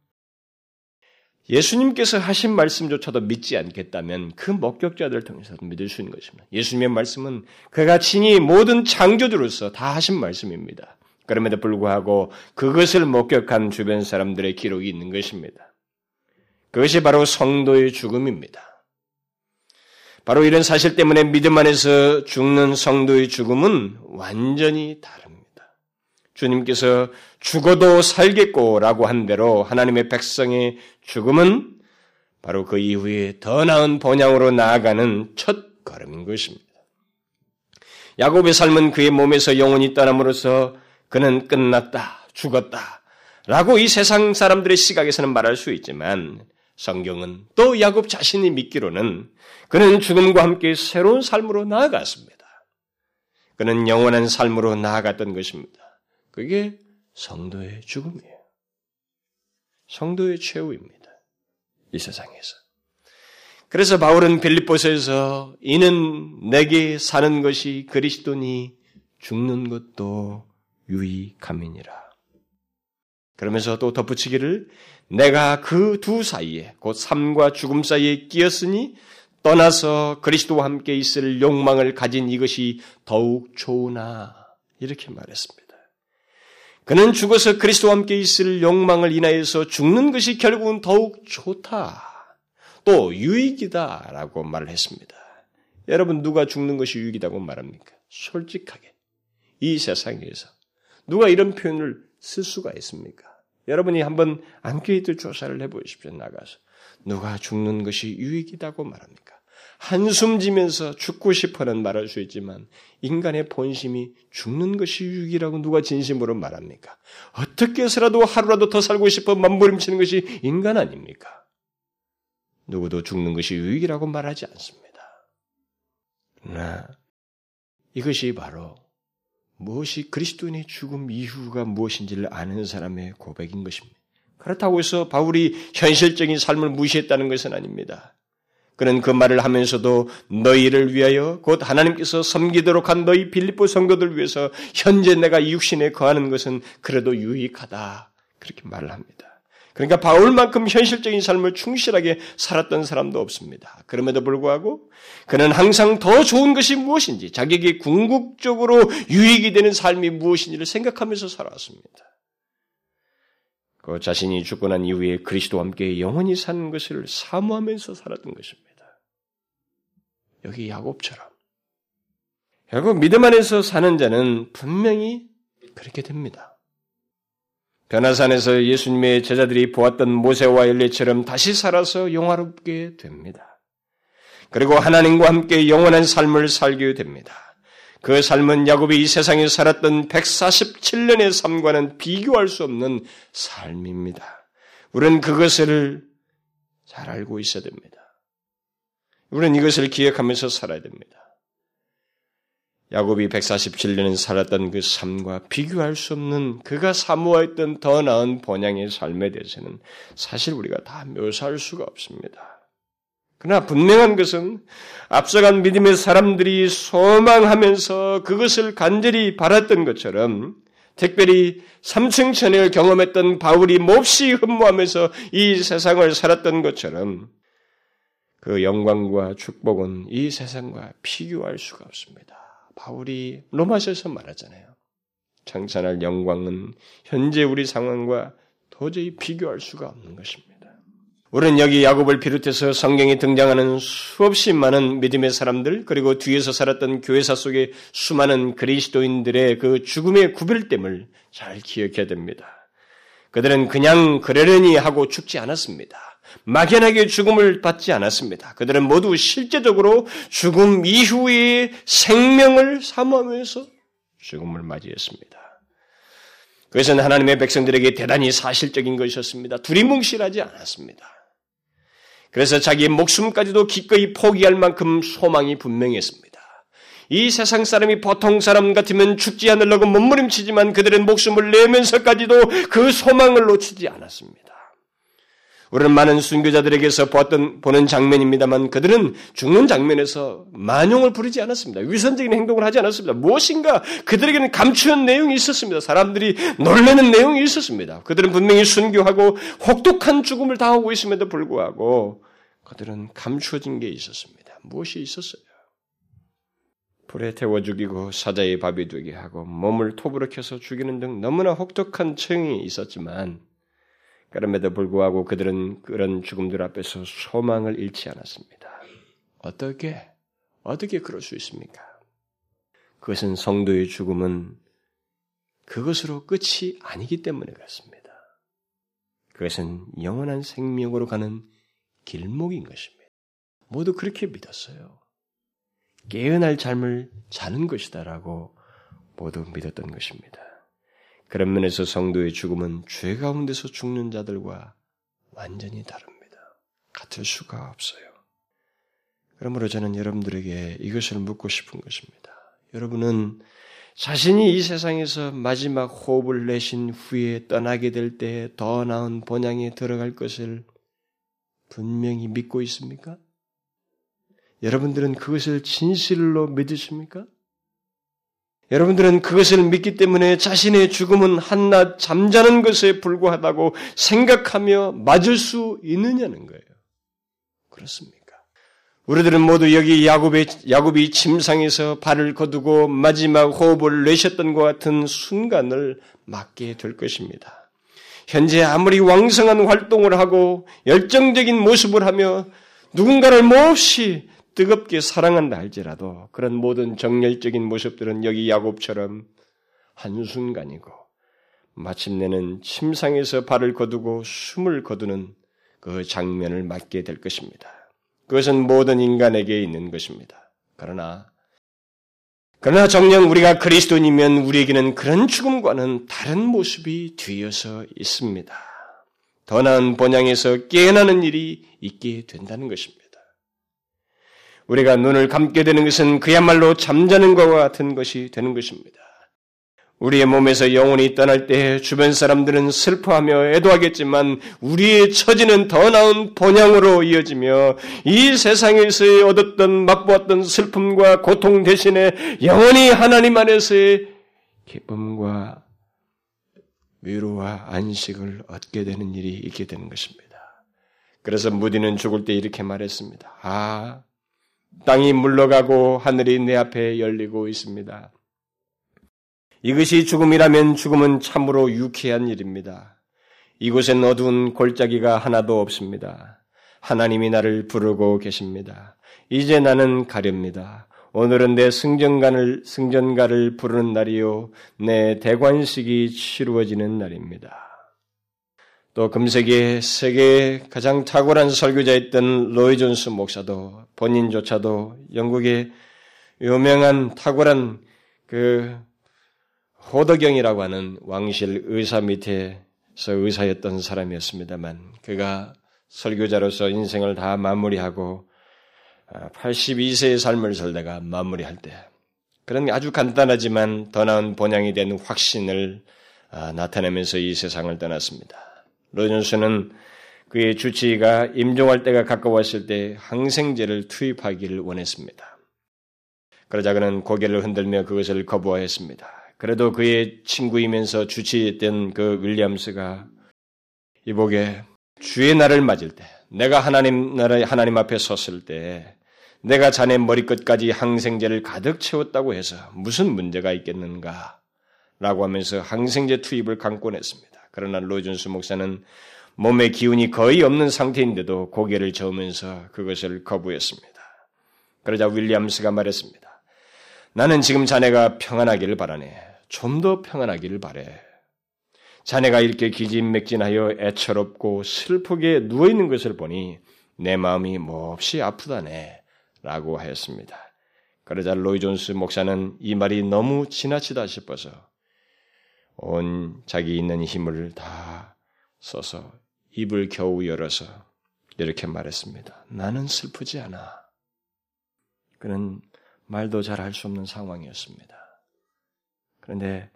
예수님께서 하신 말씀조차도 믿지 않겠다면 그 목격자들을 통해서도 믿을 수 있는 것입니다. 예수님의 말씀은 그가 친히 모든 창조주로서 다 하신 말씀입니다. 그럼에도 불구하고 그것을 목격한 주변 사람들의 기록이 있는 것입니다. 그것이 바로 성도의 죽음입니다. 바로 이런 사실 때문에 믿음 안에서 죽는 성도의 죽음은 완전히 다릅니다. 주님께서 죽어도 살겠고라고 한 대로 하나님의 백성의 죽음은 바로 그 이후에 더 나은 본향으로 나아가는 첫 걸음인 것입니다. 야곱의 삶은 그의 몸에서 영혼이 떠남으로써 그는 끝났다, 죽었다. 라고 이 세상 사람들의 시각에서는 말할 수 있지만 성경은 또 야곱 자신이 믿기로는 그는 죽음과 함께 새로운 삶으로 나아갔습니다. 그는 영원한 삶으로 나아갔던 것입니다. 그게 성도의 죽음이에요. 성도의 최후입니다. 이 세상에서. 그래서 바울은 빌립보서에서 이는 내게 사는 것이 그리스도니 죽는 것도 유익함이니라. 그러면서 또 덧붙이기를 내가 그 두 사이에 곧 삶과 죽음 사이에 끼었으니 떠나서 그리스도와 함께 있을 욕망을 가진 이것이 더욱 좋으나 이렇게 말했습니다. 그는 죽어서 그리스도와 함께 있을 욕망을 인하여서 죽는 것이 결국은 더욱 좋다. 또 유익이다 라고 말을 했습니다. 여러분 누가 죽는 것이 유익이다고 말합니까? 솔직하게 이 세상에서 누가 이런 표현을 쓸 수가 있습니까? 여러분이 한번 안케이트 조사를 해보십시오. 나가서 누가 죽는 것이 유익이다고 말합니까? 한숨 지면서 죽고 싶어는 말할 수 있지만 인간의 본심이 죽는 것이 유익이라고 누가 진심으로 말합니까? 어떻게 해서라도 하루라도 더 살고 싶어 몸부림치는 것이 인간 아닙니까? 누구도 죽는 것이 유익이라고 말하지 않습니다. 그러나 이것이 바로 무엇이 그리스도인의 죽음 이후가 무엇인지를 아는 사람의 고백인 것입니다. 그렇다고 해서 바울이 현실적인 삶을 무시했다는 것은 아닙니다. 그는 그 말을 하면서도 너희를 위하여 곧 하나님께서 섬기도록 한 너희 빌립보 성도들 위해서 현재 내가 육신에 거하는 것은 그래도 유익하다. 그렇게 말을 합니다. 그러니까 바울만큼 현실적인 삶을 충실하게 살았던 사람도 없습니다. 그럼에도 불구하고 그는 항상 더 좋은 것이 무엇인지 자기에게 궁극적으로 유익이 되는 삶이 무엇인지를 생각하면서 살아왔습니다. 그 자신이 죽고 난 이후에 그리스도와 함께 영원히 사는 것을 사모하면서 살았던 것입니다. 여기 야곱처럼. 결국 믿음 안에서 사는 자는 분명히 그렇게 됩니다. 변화산에서 예수님의 제자들이 보았던 모세와 엘리처럼 다시 살아서 영화롭게 됩니다. 그리고 하나님과 함께 영원한 삶을 살게 됩니다. 그 삶은 야곱이 이 세상에 살았던 147년의 삶과는 비교할 수 없는 삶입니다. 우리는 그것을 잘 알고 있어야 됩니다. 우리는 이것을 기억하면서 살아야 됩니다. 야곱이 147년 살았던 그 삶과 비교할 수 없는 그가 사모했던 더 나은 번양의 삶에 대해서는 사실 우리가 다 묘사할 수가 없습니다. 그러나 분명한 것은 앞서간 믿음의 사람들이 소망하면서 그것을 간절히 바랐던 것처럼 특별히 삼층천을 경험했던 바울이 몹시 흠모하면서 이 세상을 살았던 것처럼 그 영광과 축복은 이 세상과 비교할 수가 없습니다. 바울이 로마서에서 말하잖아요. 창찬할 영광은 현재 우리 상황과 도저히 비교할 수가 없는 것입니다. 우리는 여기 야곱을 비롯해서 성경에 등장하는 수없이 많은 믿음의 사람들 그리고 뒤에서 살았던 교회사 속의 수많은 그리스도인들의 그 죽음의 구별됨을 잘 기억해야 됩니다. 그들은 그냥 그러려니 하고 죽지 않았습니다. 막연하게 죽음을 받지 않았습니다. 그들은 모두 실제적으로 죽음 이후의 생명을 사모하면서 죽음을 맞이했습니다. 그것은 하나님의 백성들에게 대단히 사실적인 것이었습니다. 두리뭉실하지 않았습니다. 그래서 자기의 목숨까지도 기꺼이 포기할 만큼 소망이 분명했습니다. 이 세상 사람이 보통 사람 같으면 죽지 않으려고 몸부림치지만 그들은 목숨을 내면서까지도 그 소망을 놓치지 않았습니다. 우리는 많은 순교자들에게서 보았던, 보는 장면입니다만 그들은 죽는 장면에서 만용을 부리지 않았습니다. 위선적인 행동을 하지 않았습니다. 무엇인가 그들에게는 감추는 내용이 있었습니다. 사람들이 놀라는 내용이 있었습니다. 그들은 분명히 순교하고 혹독한 죽음을 당하고 있음에도 불구하고 그들은 감추어진 게 있었습니다. 무엇이 있었어요? 불에 태워 죽이고 사자의 밥이 되게 하고 몸을 켜서 죽이는 등 너무나 혹독한 처형이 있었지만 그럼에도 불구하고 그들은 그런 죽음들 앞에서 소망을 잃지 않았습니다. 어떻게, 어떻게 그럴 수 있습니까? 그것은 성도의 죽음은 그것으로 끝이 아니기 때문에 그렇습니다. 그것은 영원한 생명으로 가는 길목인 것입니다. 모두 그렇게 믿었어요. 깨어날 잠을 자는 것이다라고 모두 믿었던 것입니다. 그런 면에서 성도의 죽음은 죄 가운데서 죽는 자들과 완전히 다릅니다. 같을 수가 없어요. 그러므로 저는 여러분들에게 이것을 묻고 싶은 것입니다. 여러분은 자신이 이 세상에서 마지막 호흡을 내신 후에 떠나게 될 때 더 나은 본향에 들어갈 것을 분명히 믿고 있습니까? 여러분들은 그것을 진실로 믿으십니까? 여러분들은 그것을 믿기 때문에 자신의 죽음은 한낱 잠자는 것에 불과하다고 생각하며 맞을 수 있느냐는 거예요. 그렇습니까? 우리들은 모두 여기 야곱의, 야곱이 침상에서 발을 거두고 마지막 호흡을 내셨던 것 같은 순간을 맞게 될 것입니다. 현재 아무리 왕성한 활동을 하고 열정적인 모습을 하며 누군가를 몹시 뜨겁게 사랑한다 할지라도 그런 모든 정열적인 모습들은 여기 야곱처럼 한순간이고 마침내는 침상에서 발을 거두고 숨을 거두는 그 장면을 맞게 될 것입니다. 그것은 모든 인간에게 있는 것입니다. 그러나 그러나 정녕 우리가 그리스도인이면 우리에게는 그런 죽음과는 다른 모습이 뒤어서 있습니다. 더 나은 본향에서 깨어나는 일이 있게 된다는 것입니다. 우리가 눈을 감게 되는 것은 그야말로 잠자는 것과 같은 것이 되는 것입니다. 우리의 몸에서 영혼이 떠날 때 주변 사람들은 슬퍼하며 애도하겠지만 우리의 처지는 더 나은 본향으로 이어지며 이 세상에서 얻었던 맛보았던 슬픔과 고통 대신에 영원히 하나님 안에서의 기쁨과 위로와 안식을 얻게 되는 일이 있게 되는 것입니다. 그래서 무디는 죽을 때 이렇게 말했습니다. 아, 땅이 물러가고 하늘이 내 앞에 열리고 있습니다. 이것이 죽음이라면 죽음은 참으로 유쾌한 일입니다. 이곳엔 어두운 골짜기가 하나도 없습니다. 하나님이 나를 부르고 계십니다. 이제 나는 가렵니다. 오늘은 내 승전가를, 승전가를 부르는 날이요. 내 대관식이 치루어지는 날입니다. 또 금세기에 세계에 가장 탁월한 설교자였던 로이 존스 목사도 본인조차도 영국의 유명한 탁월한 그 호덕경이라고 하는 왕실 의사 밑에서 의사였던 사람이었습니다만 그가 설교자로서 인생을 다 마무리하고 82세의 아, 삶을 살다가 마무리할 때 그런 아주 간단하지만 더 나은 본향이 된 확신을 아, 나타내면서 이 세상을 떠났습니다. 로존스는 그의 주치의가 임종할 때가 가까웠을 때 항생제를 투입하기를 원했습니다. 그러자 그는 고개를 흔들며 그것을 거부하였습니다. 그래도 그의 친구이면서 주치했던 그 윌리엄스가 이복에 주의 날을 맞을 때, 내가 하나님 나라의 하나님 앞에 섰을 때, 내가 자네 머리끝까지 항생제를 가득 채웠다고 해서 무슨 문제가 있겠는가? 라고 하면서 항생제 투입을 강권했습니다. 그러나 로준스 목사는 몸에 기운이 거의 없는 상태인데도 고개를 저으면서 그것을 거부했습니다. 그러자 윌리엄스가 말했습니다. 나는 지금 자네가 평안하기를 바라네. 좀 더 평안하기를 바래. 자네가 이렇게 기진맥진하여 애처롭고 슬프게 누워있는 것을 보니 내 마음이 몹시 아프다네. 라고 하였습니다. 그러자 로이 존스 목사는 이 말이 너무 지나치다 싶어서 온 자기 있는 힘을 다 써서 입을 겨우 열어서 이렇게 말했습니다. 나는 슬프지 않아. 그는 말도 잘 할 수 없는 상황이었습니다. 그런데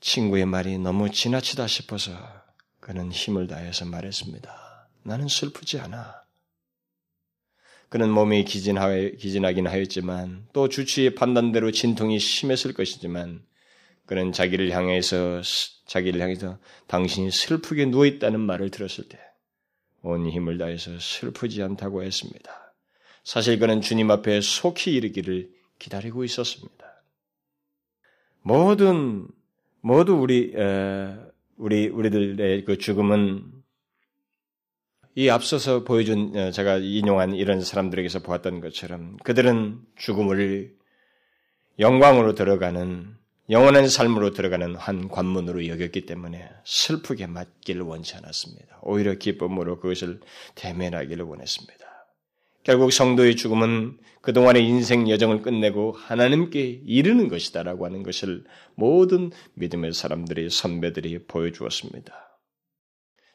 친구의 말이 너무 지나치다 싶어서 그는 힘을 다해서 말했습니다. 나는 슬프지 않아. 그는 몸이 기진하긴 하였지만 또 주치의 판단대로 진통이 심했을 것이지만 그는 자기를 향해서 자기를 향해서 당신이 슬프게 누워 있다는 말을 들었을 때 온 힘을 다해서 슬프지 않다고 했습니다. 사실 그는 주님 앞에 속히 이르기를 기다리고 있었습니다. 모든 모두 우리 에, 우리 우리들의 그 죽음은 이 앞서서 보여준 어, 제가 인용한 이런 사람들에게서 보았던 것처럼 그들은 죽음을 영광으로 들어가는 영원한 삶으로 들어가는 한 관문으로 여겼기 때문에 슬프게 맞기를 원치 않았습니다. 오히려 기쁨으로 그것을 대면하기를 원했습니다. 결국 성도의 죽음은 그동안의 인생 여정을 끝내고 하나님께 이르는 것이다라고 하는 것을 모든 믿음의 사람들이 선배들이 보여주었습니다.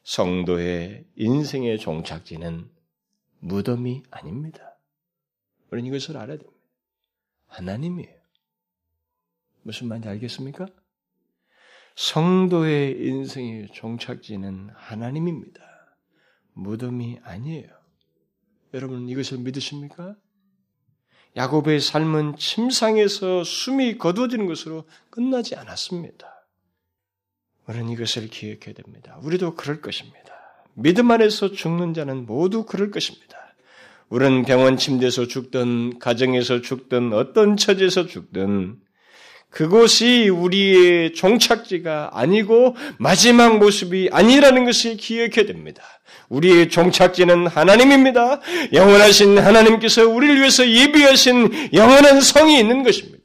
성도의 인생의 종착지는 무덤이 아닙니다. 우리는 이것을 알아야 됩니다. 하나님이에요. 무슨 말인지 알겠습니까? 성도의 인생의 종착지는 하나님입니다. 무덤이 아니에요. 여러분 이것을 믿으십니까? 야곱의 삶은 침상에서 숨이 거두어지는 것으로 끝나지 않았습니다. 우리는 이것을 기억해야 됩니다. 우리도 그럴 것입니다. 믿음 안에서 죽는 자는 모두 그럴 것입니다. 우리는 병원 침대에서 죽든 가정에서 죽든 어떤 처지에서 죽든 그곳이 우리의 종착지가 아니고 마지막 모습이 아니라는 것을 기억해야 됩니다. 우리의 종착지는 하나님입니다. 영원하신 하나님께서 우리를 위해서 예비하신 영원한 성이 있는 것입니다.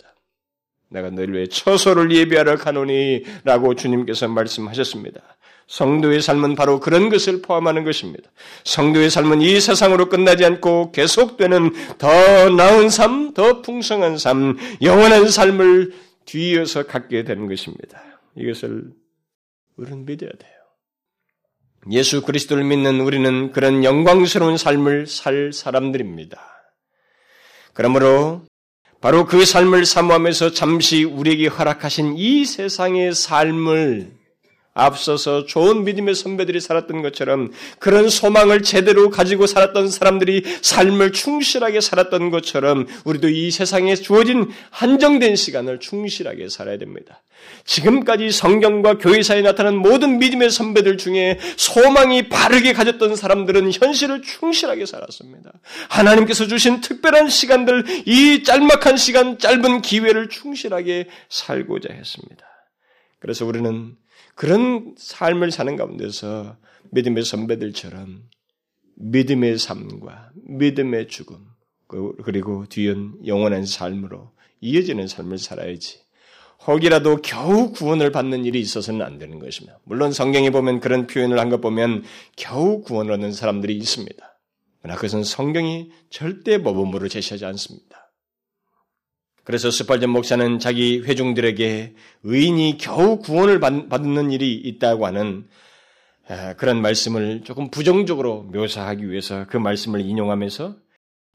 내가 너희를 위해 처소를 예비하러 가노니 라고 주님께서 말씀하셨습니다. 성도의 삶은 바로 그런 것을 포함하는 것입니다. 성도의 삶은 이 세상으로 끝나지 않고 계속되는 더 나은 삶, 더 풍성한 삶, 영원한 삶을 뒤이어서 갖게 되는 것입니다. 이것을 우리는 믿어야 돼요. 예수 그리스도를 믿는 우리는 그런 영광스러운 삶을 살 사람들입니다. 그러므로 바로 그 삶을 사모하면서 잠시 우리에게 허락하신 이 세상의 삶을 앞서서 좋은 믿음의 선배들이 살았던 것처럼 그런 소망을 제대로 가지고 살았던 사람들이 삶을 충실하게 살았던 것처럼 우리도 이 세상에 주어진 한정된 시간을 충실하게 살아야 됩니다. 지금까지 성경과 교회사에 나타난 모든 믿음의 선배들 중에 소망이 바르게 가졌던 사람들은 현실을 충실하게 살았습니다. 하나님께서 주신 특별한 시간들, 이 짤막한 시간, 짧은 기회를 충실하게 살고자 했습니다. 그래서 우리는 그런 삶을 사는 가운데서 믿음의 선배들처럼 믿음의 삶과 믿음의 죽음, 그, 그리고 뒤은 영원한 삶으로 이어지는 삶을 살아야지. 혹이라도 겨우 구원을 받는 일이 있어서는 안 되는 것입니다. 물론 성경에 보면 그런 표현을 한 것 보면 겨우 구원을 얻는 사람들이 있습니다. 그러나 그것은 성경이 절대 모범으로 제시하지 않습니다. 그래서 스팔전 목사는 자기 회중들에게 의인이 겨우 구원을 받는 일이 있다고 하는 그런 말씀을 조금 부정적으로 묘사하기 위해서 그 말씀을 인용하면서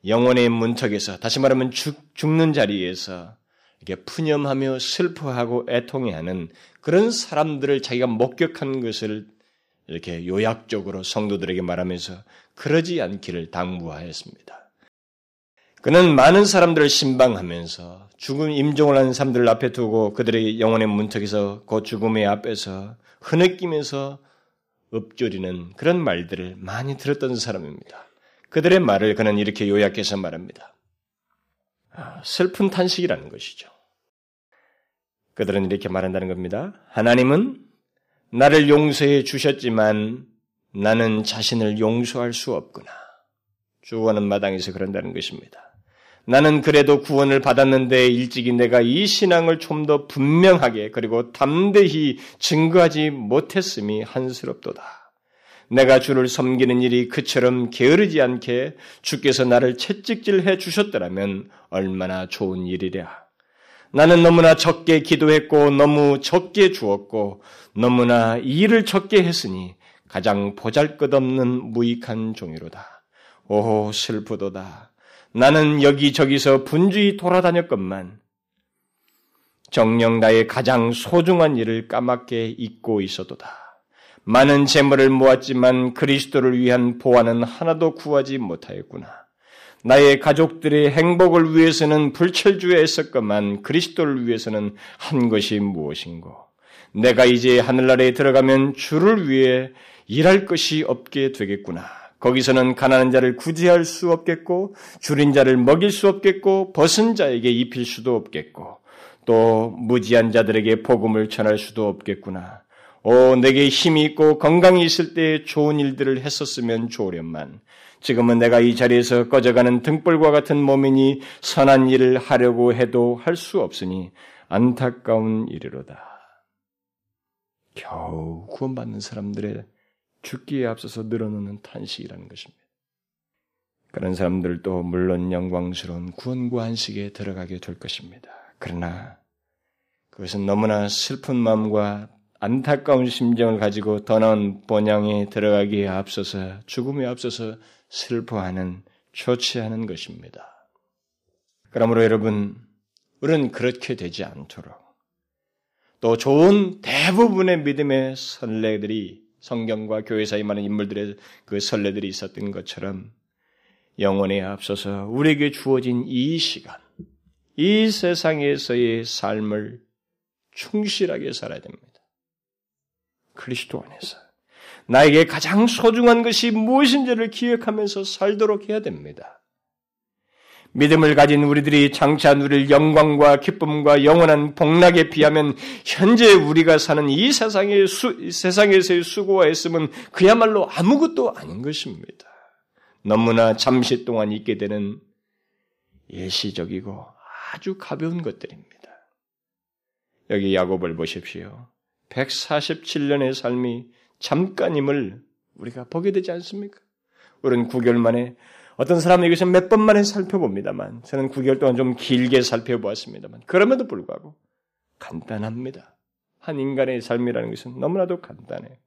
영혼의 문턱에서 다시 말하면 죽, 죽는 자리에서 이렇게 푸념하며 슬퍼하고 애통해하는 그런 사람들을 자기가 목격한 것을 이렇게 요약적으로 성도들에게 말하면서 그러지 않기를 당부하였습니다. 그는 많은 사람들을 신방하면서 죽음 임종을 하는 사람들을 앞에 두고 그들의 영혼의 문턱에서 그 죽음의 앞에서 흐느끼면서 읊조리는 그런 말들을 많이 들었던 사람입니다. 그들의 말을 그는 이렇게 요약해서 말합니다. 아, 슬픈 탄식이라는 것이죠. 그들은 이렇게 말한다는 겁니다. 하나님은 나를 용서해 주셨지만 나는 자신을 용서할 수 없구나. 주어하는 마당에서 그런다는 것입니다. 나는 그래도 구원을 받았는데 일찍이 내가 이 신앙을 좀 더 분명하게 그리고 담대히 증거하지 못했음이 한스럽도다. 내가 주를 섬기는 일이 그처럼 게으르지 않게 주께서 나를 채찍질해 주셨더라면 얼마나 좋은 일이랴. 나는 너무나 적게 기도했고 너무 적게 주었고 너무나 일을 적게 했으니 가장 보잘것없는 무익한 종이로다. 오호 슬프도다. 나는 여기저기서 분주히 돌아다녔건만 정녕 나의 가장 소중한 일을 까맣게 잊고 있어도다. 많은 재물을 모았지만 그리스도를 위한 보안은 하나도 구하지 못하였구나. 나의 가족들의 행복을 위해서는 불철주에 했었건만 그리스도를 위해서는 한 것이 무엇인고? 내가 이제 하늘나라에 들어가면 주를 위해 일할 것이 없게 되겠구나. 거기서는 가난한 자를 구제할 수 없겠고, 줄인 자를 먹일 수 없겠고, 벗은 자에게 입힐 수도 없겠고, 또 무지한 자들에게 복음을 전할 수도 없겠구나. 오, 내게 힘이 있고 건강이 있을 때 좋은 일들을 했었으면 좋으련만 지금은 내가 이 자리에서 꺼져가는 등불과 같은 몸이니 선한 일을 하려고 해도 할 수 없으니 안타까운 일이로다. 겨우 구원받는 사람들의 죽기에 앞서서 늘어놓는 탄식이라는 것입니다. 그런 사람들도 물론 영광스러운 구원과 안식에 들어가게 될 것입니다. 그러나 그것은 너무나 슬픈 마음과 안타까운 심정을 가지고 더 나은 본향에 들어가기에 앞서서 죽음에 앞서서 슬퍼하는 초치하는 것입니다. 그러므로 여러분 우리는 그렇게 되지 않도록 또 좋은 대부분의 믿음의 선례들이 성경과 교회사에 많은 인물들의 그 선례들이 있었던 것처럼 영혼에 앞서서 우리에게 주어진 이 시간, 이 세상에서의 삶을 충실하게 살아야 됩니다. 그리스도 안에서 나에게 가장 소중한 것이 무엇인지를 기억하면서 살도록 해야 됩니다. 믿음을 가진 우리들이 장차 누릴 영광과 기쁨과 영원한 복락에 비하면 현재 우리가 사는 이 세상의 수, 세상에서의 수고와 애씀은 그야말로 아무것도 아닌 것입니다. 너무나 잠시 동안 있게 되는 일시적이고 아주 가벼운 것들입니다. 여기 야곱을 보십시오. 147년의 삶이 잠깐임을 우리가 보게 되지 않습니까? 우리는 9개월 만에 어떤 사람은 여기서 몇번 만에 살펴봅니다만 저는 9개월 동안 좀 길게 살펴보았습니다만 그럼에도 불구하고 간단합니다. 한 인간의 삶이라는 것은 너무나도 간단해.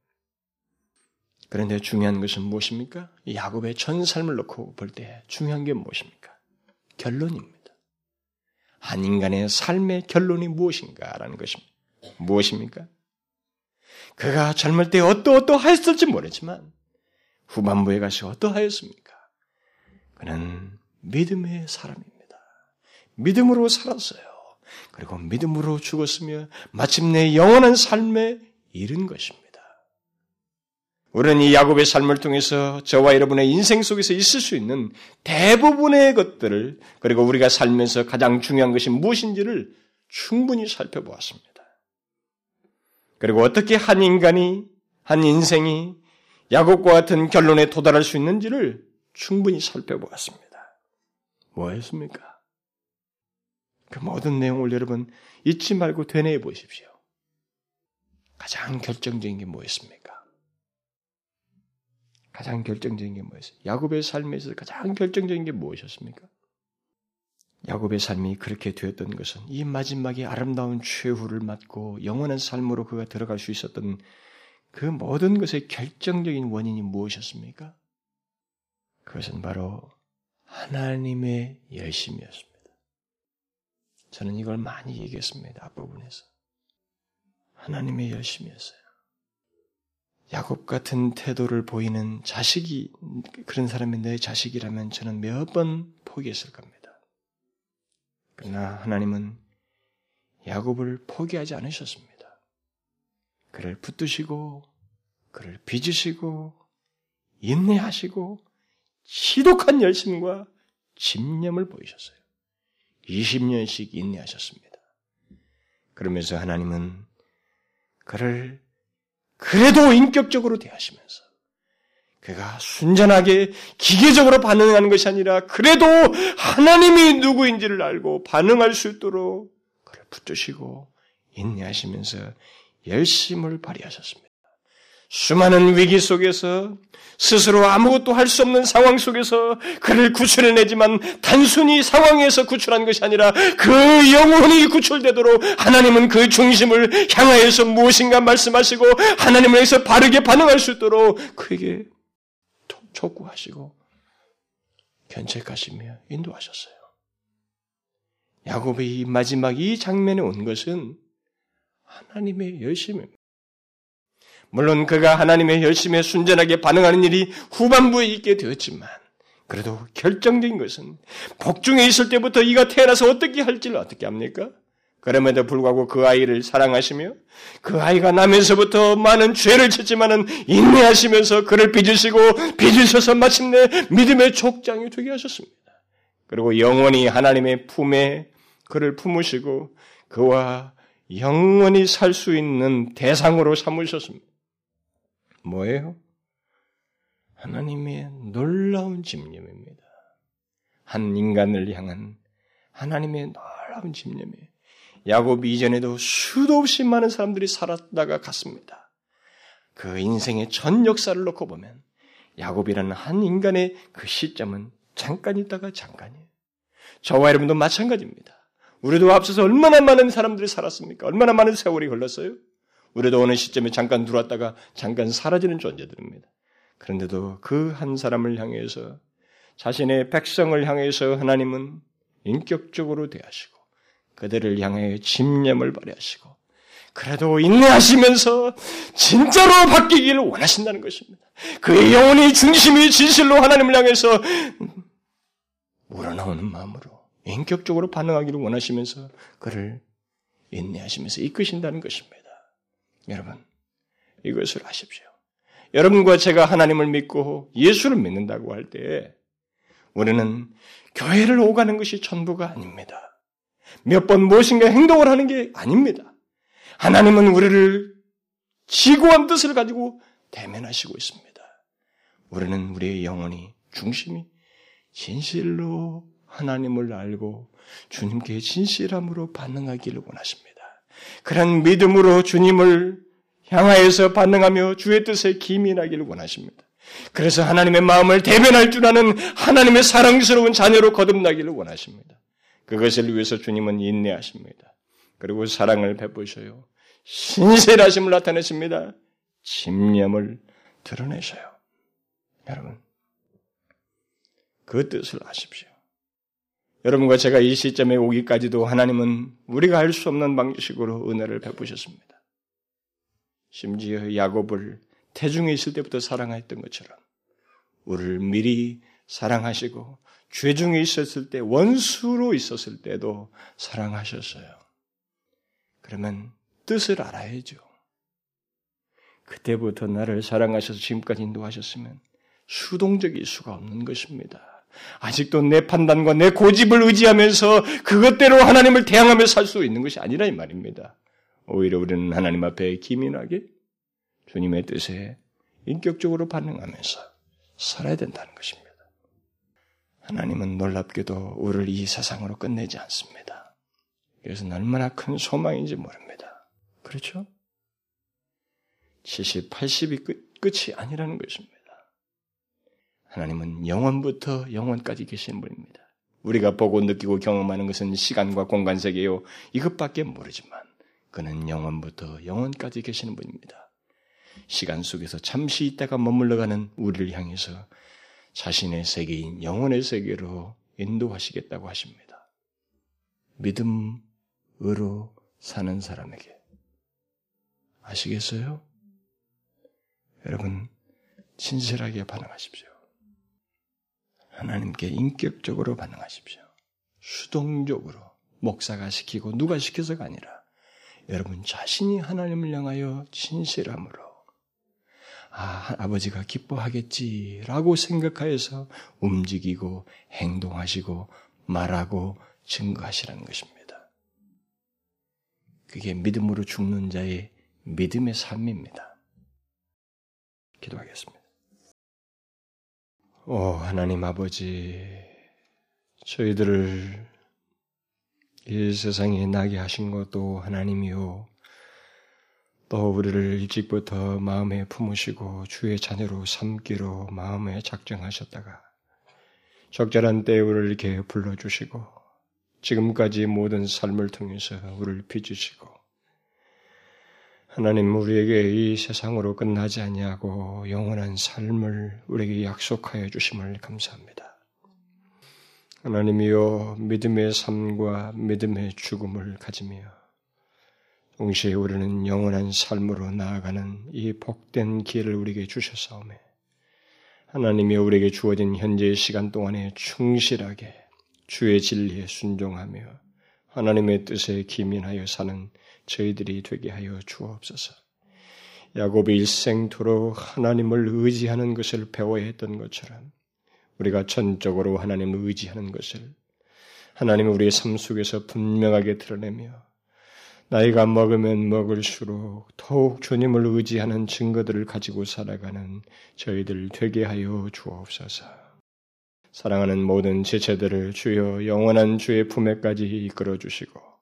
그런데 중요한 것은 무엇입니까? 야곱의 전 삶을 놓고 볼 때 중요한 게 무엇입니까? 결론입니다. 한 인간의 삶의 결론이 무엇인가라는 것입니다. 무엇입니까? 그가 젊을 때 어떠어떠하였을지 모르지만 후반부에 가서 어떠하였습니까? 그는 믿음의 사람입니다. 믿음으로 살았어요. 그리고 믿음으로 죽었으며 마침내 영원한 삶에 이른 것입니다. 우리는 이 야곱의 삶을 통해서 저와 여러분의 인생 속에서 있을 수 있는 대부분의 것들을 그리고 우리가 살면서 가장 중요한 것이 무엇인지를 충분히 살펴보았습니다. 그리고 어떻게 한 인간이, 한 인생이 야곱과 같은 결론에 도달할 수 있는지를 충분히 살펴보았습니다. 뭐였습니까? 그 모든 내용을 여러분 잊지 말고 되뇌어 보십시오. 가장 결정적인 게 뭐였습니까? 가장 결정적인 게 뭐였어요? 야곱의 삶에서 가장 결정적인 게 무엇이었습니까? 야곱의 삶이 그렇게 되었던 것은 이 마지막에 아름다운 최후를 맞고 영원한 삶으로 그가 들어갈 수 있었던 그 모든 것의 결정적인 원인이 무엇이었습니까? 그것은 바로 하나님의 열심이었습니다. 저는 이걸 많이 얘기했습니다. 앞부분에서. 하나님의 열심이었어요. 야곱 같은 태도를 보이는 자식이 그런 사람이 내 자식이라면 저는 몇 번 포기했을 겁니다. 그러나 하나님은 야곱을 포기하지 않으셨습니다. 그를 붙드시고 그를 빚으시고 인내하시고 지독한 열심과 집념을 보이셨어요. 20년씩 인내하셨습니다. 그러면서 하나님은 그를 그래도 인격적으로 대하시면서 그가 순전하게 기계적으로 반응하는 것이 아니라 그래도 하나님이 누구인지를 알고 반응할 수 있도록 그를 붙드시고 인내하시면서 열심을 발휘하셨습니다. 수많은 위기 속에서 스스로 아무것도 할 수 없는 상황 속에서 그를 구출해내지만 단순히 상황에서 구출한 것이 아니라 그 영혼이 구출되도록 하나님은 그 중심을 향하여서 무엇인가 말씀하시고 하나님을 위해서 바르게 반응할 수 있도록 그에게 촉구하시고 견책하시며 인도하셨어요. 야곱의 이 마지막 이 장면에 온 것은 하나님의 열심입니다. 물론 그가 하나님의 열심에 순전하게 반응하는 일이 후반부에 있게 되었지만 그래도 결정적인 것은 복중에 있을 때부터 이가 태어나서 어떻게 할지를 어떻게 합니까? 그럼에도 불구하고 그 아이를 사랑하시며 그 아이가 나면서부터 많은 죄를 짓지만은 인내하시면서 그를 빚으시고 빚으셔서 마침내 믿음의 족장이 되게 하셨습니다. 그리고 영원히 하나님의 품에 그를 품으시고 그와 영원히 살 수 있는 대상으로 삼으셨습니다. 뭐예요? 하나님의 놀라운 집념입니다. 한 인간을 향한 하나님의 놀라운 집념이에요. 야곱이 이전에도 수도 없이 많은 사람들이 살았다가 갔습니다. 그 인생의 전 역사를 놓고 보면 야곱이라는 한 인간의 그 시점은 잠깐 있다가 잠깐이에요. 저와 여러분도 마찬가지입니다. 우리도 앞서서 얼마나 많은 사람들이 살았습니까? 얼마나 많은 세월이 흘렀어요? 우리도 어느 시점에 잠깐 들어왔다가 잠깐 사라지는 존재들입니다. 그런데도 그 한 사람을 향해서 자신의 백성을 향해서 하나님은 인격적으로 대하시고 그들을 향해 집념을 발휘하시고 그래도 인내하시면서 진짜로 바뀌기를 원하신다는 것입니다. 그의 영혼이 중심이 진실로 하나님을 향해서 우러나오는 마음으로 인격적으로 반응하기를 원하시면서 그를 인내하시면서 이끄신다는 것입니다. 여러분, 이것을 아십시오. 여러분과 제가 하나님을 믿고 예수를 믿는다고 할 때 우리는 교회를 오가는 것이 전부가 아닙니다. 몇 번 무엇인가 행동을 하는 게 아닙니다. 하나님은 우리를 지고한 뜻을 가지고 대면하시고 있습니다. 우리는 우리의 영혼이 중심이 진실로 하나님을 알고 주님께 진실함으로 반응하기를 원하십니다. 그런 믿음으로 주님을 향하여서 반응하며 주의 뜻에 기민하기를 원하십니다. 그래서 하나님의 마음을 대변할 줄 아는 하나님의 사랑스러운 자녀로 거듭나기를 원하십니다. 그것을 위해서 주님은 인내하십니다. 그리고 사랑을 베푸셔요. 신실하심을 나타내십니다. 집념을 드러내셔요. 여러분, 그 뜻을 아십시오. 여러분과 제가 이 시점에 오기까지도 하나님은 우리가 알 수 없는 방식으로 은혜를 베푸셨습니다. 심지어 야곱을 태중에 있을 때부터 사랑했던 것처럼 우리를 미리 사랑하시고 죄 중에 있었을 때, 원수로 있었을 때도 사랑하셨어요. 그러면 뜻을 알아야죠. 그때부터 나를 사랑하셔서 지금까지 인도하셨으면 수동적일 수가 없는 것입니다. 아직도 내 판단과 내 고집을 의지하면서 그것대로 하나님을 대항하며 살 수 있는 것이 아니라 이 말입니다. 오히려 우리는 하나님 앞에 기민하게 주님의 뜻에 인격적으로 반응하면서 살아야 된다는 것입니다. 하나님은 놀랍게도 우리를 이 세상으로 끝내지 않습니다. 이것은 얼마나 큰 소망인지 모릅니다. 그렇죠? 70, 80이 끝, 끝이 아니라는 것입니다. 하나님은 영원부터 영원까지 계신 분입니다. 우리가 보고 느끼고 경험하는 것은 시간과 공간 세계요. 이것밖에 모르지만 그는 영원부터 영원까지 계시는 분입니다. 시간 속에서 잠시 있다가 머물러가는 우리를 향해서 자신의 세계인 영혼의 세계로 인도하시겠다고 하십니다. 믿음으로 사는 사람에게. 아시겠어요? 여러분, 진실하게 반응하십시오. 하나님께 인격적으로 반응하십시오. 수동적으로 목사가 시키고 누가 시켜서가 아니라 여러분 자신이 하나님을 향하여 진실함으로 아, 아버지가 기뻐하겠지라고 생각하여서 움직이고 행동하시고 말하고 증거하시라는 것입니다. 그게 믿음으로 죽는 자의 믿음의 삶입니다. 기도하겠습니다. 오, 하나님 아버지, 저희들을 이 세상에 나게 하신 것도 하나님이요. 또 우리를 일찍부터 마음에 품으시고 주의 자녀로 삼기로 마음에 작정하셨다가 적절한 때에 우리를 이렇게 불러주시고 지금까지 모든 삶을 통해서 우리를 빚으시고 하나님 우리에게 이 세상으로 끝나지 아니하고 영원한 삶을 우리에게 약속하여 주심을 감사합니다. 하나님이여 믿음의 삶과 믿음의 죽음을 가지며 동시에 우리는 영원한 삶으로 나아가는 이 복된 기회를 우리에게 주셨사오매 하나님이 우리에게 주어진 현재의 시간 동안에 충실하게 주의 진리에 순종하며 하나님의 뜻에 기민하여 사는 저희들이 되게 하여 주옵소서. 야곱이 일생토록 하나님을 의지하는 것을 배워야 했던 것처럼 우리가 전적으로 하나님을 의지하는 것을 하나님 우리의 삶 속에서 분명하게 드러내며 나이가 먹으면 먹을수록 더욱 주님을 의지하는 증거들을 가지고 살아가는 저희들 되게 하여 주옵소서. 사랑하는 모든 지체들을 주여 영원한 주의 품에까지 이끌어 주시고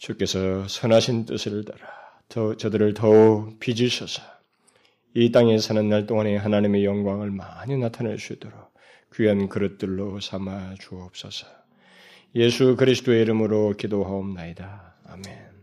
주께서 선하신 뜻을 따라 더 저들을 더욱 빚으셔서 이 땅에 사는 날 동안에 하나님의 영광을 많이 나타낼 수 있도록 귀한 그릇들로 삼아 주옵소서. 예수 그리스도의 이름으로 기도하옵나이다. 아멘.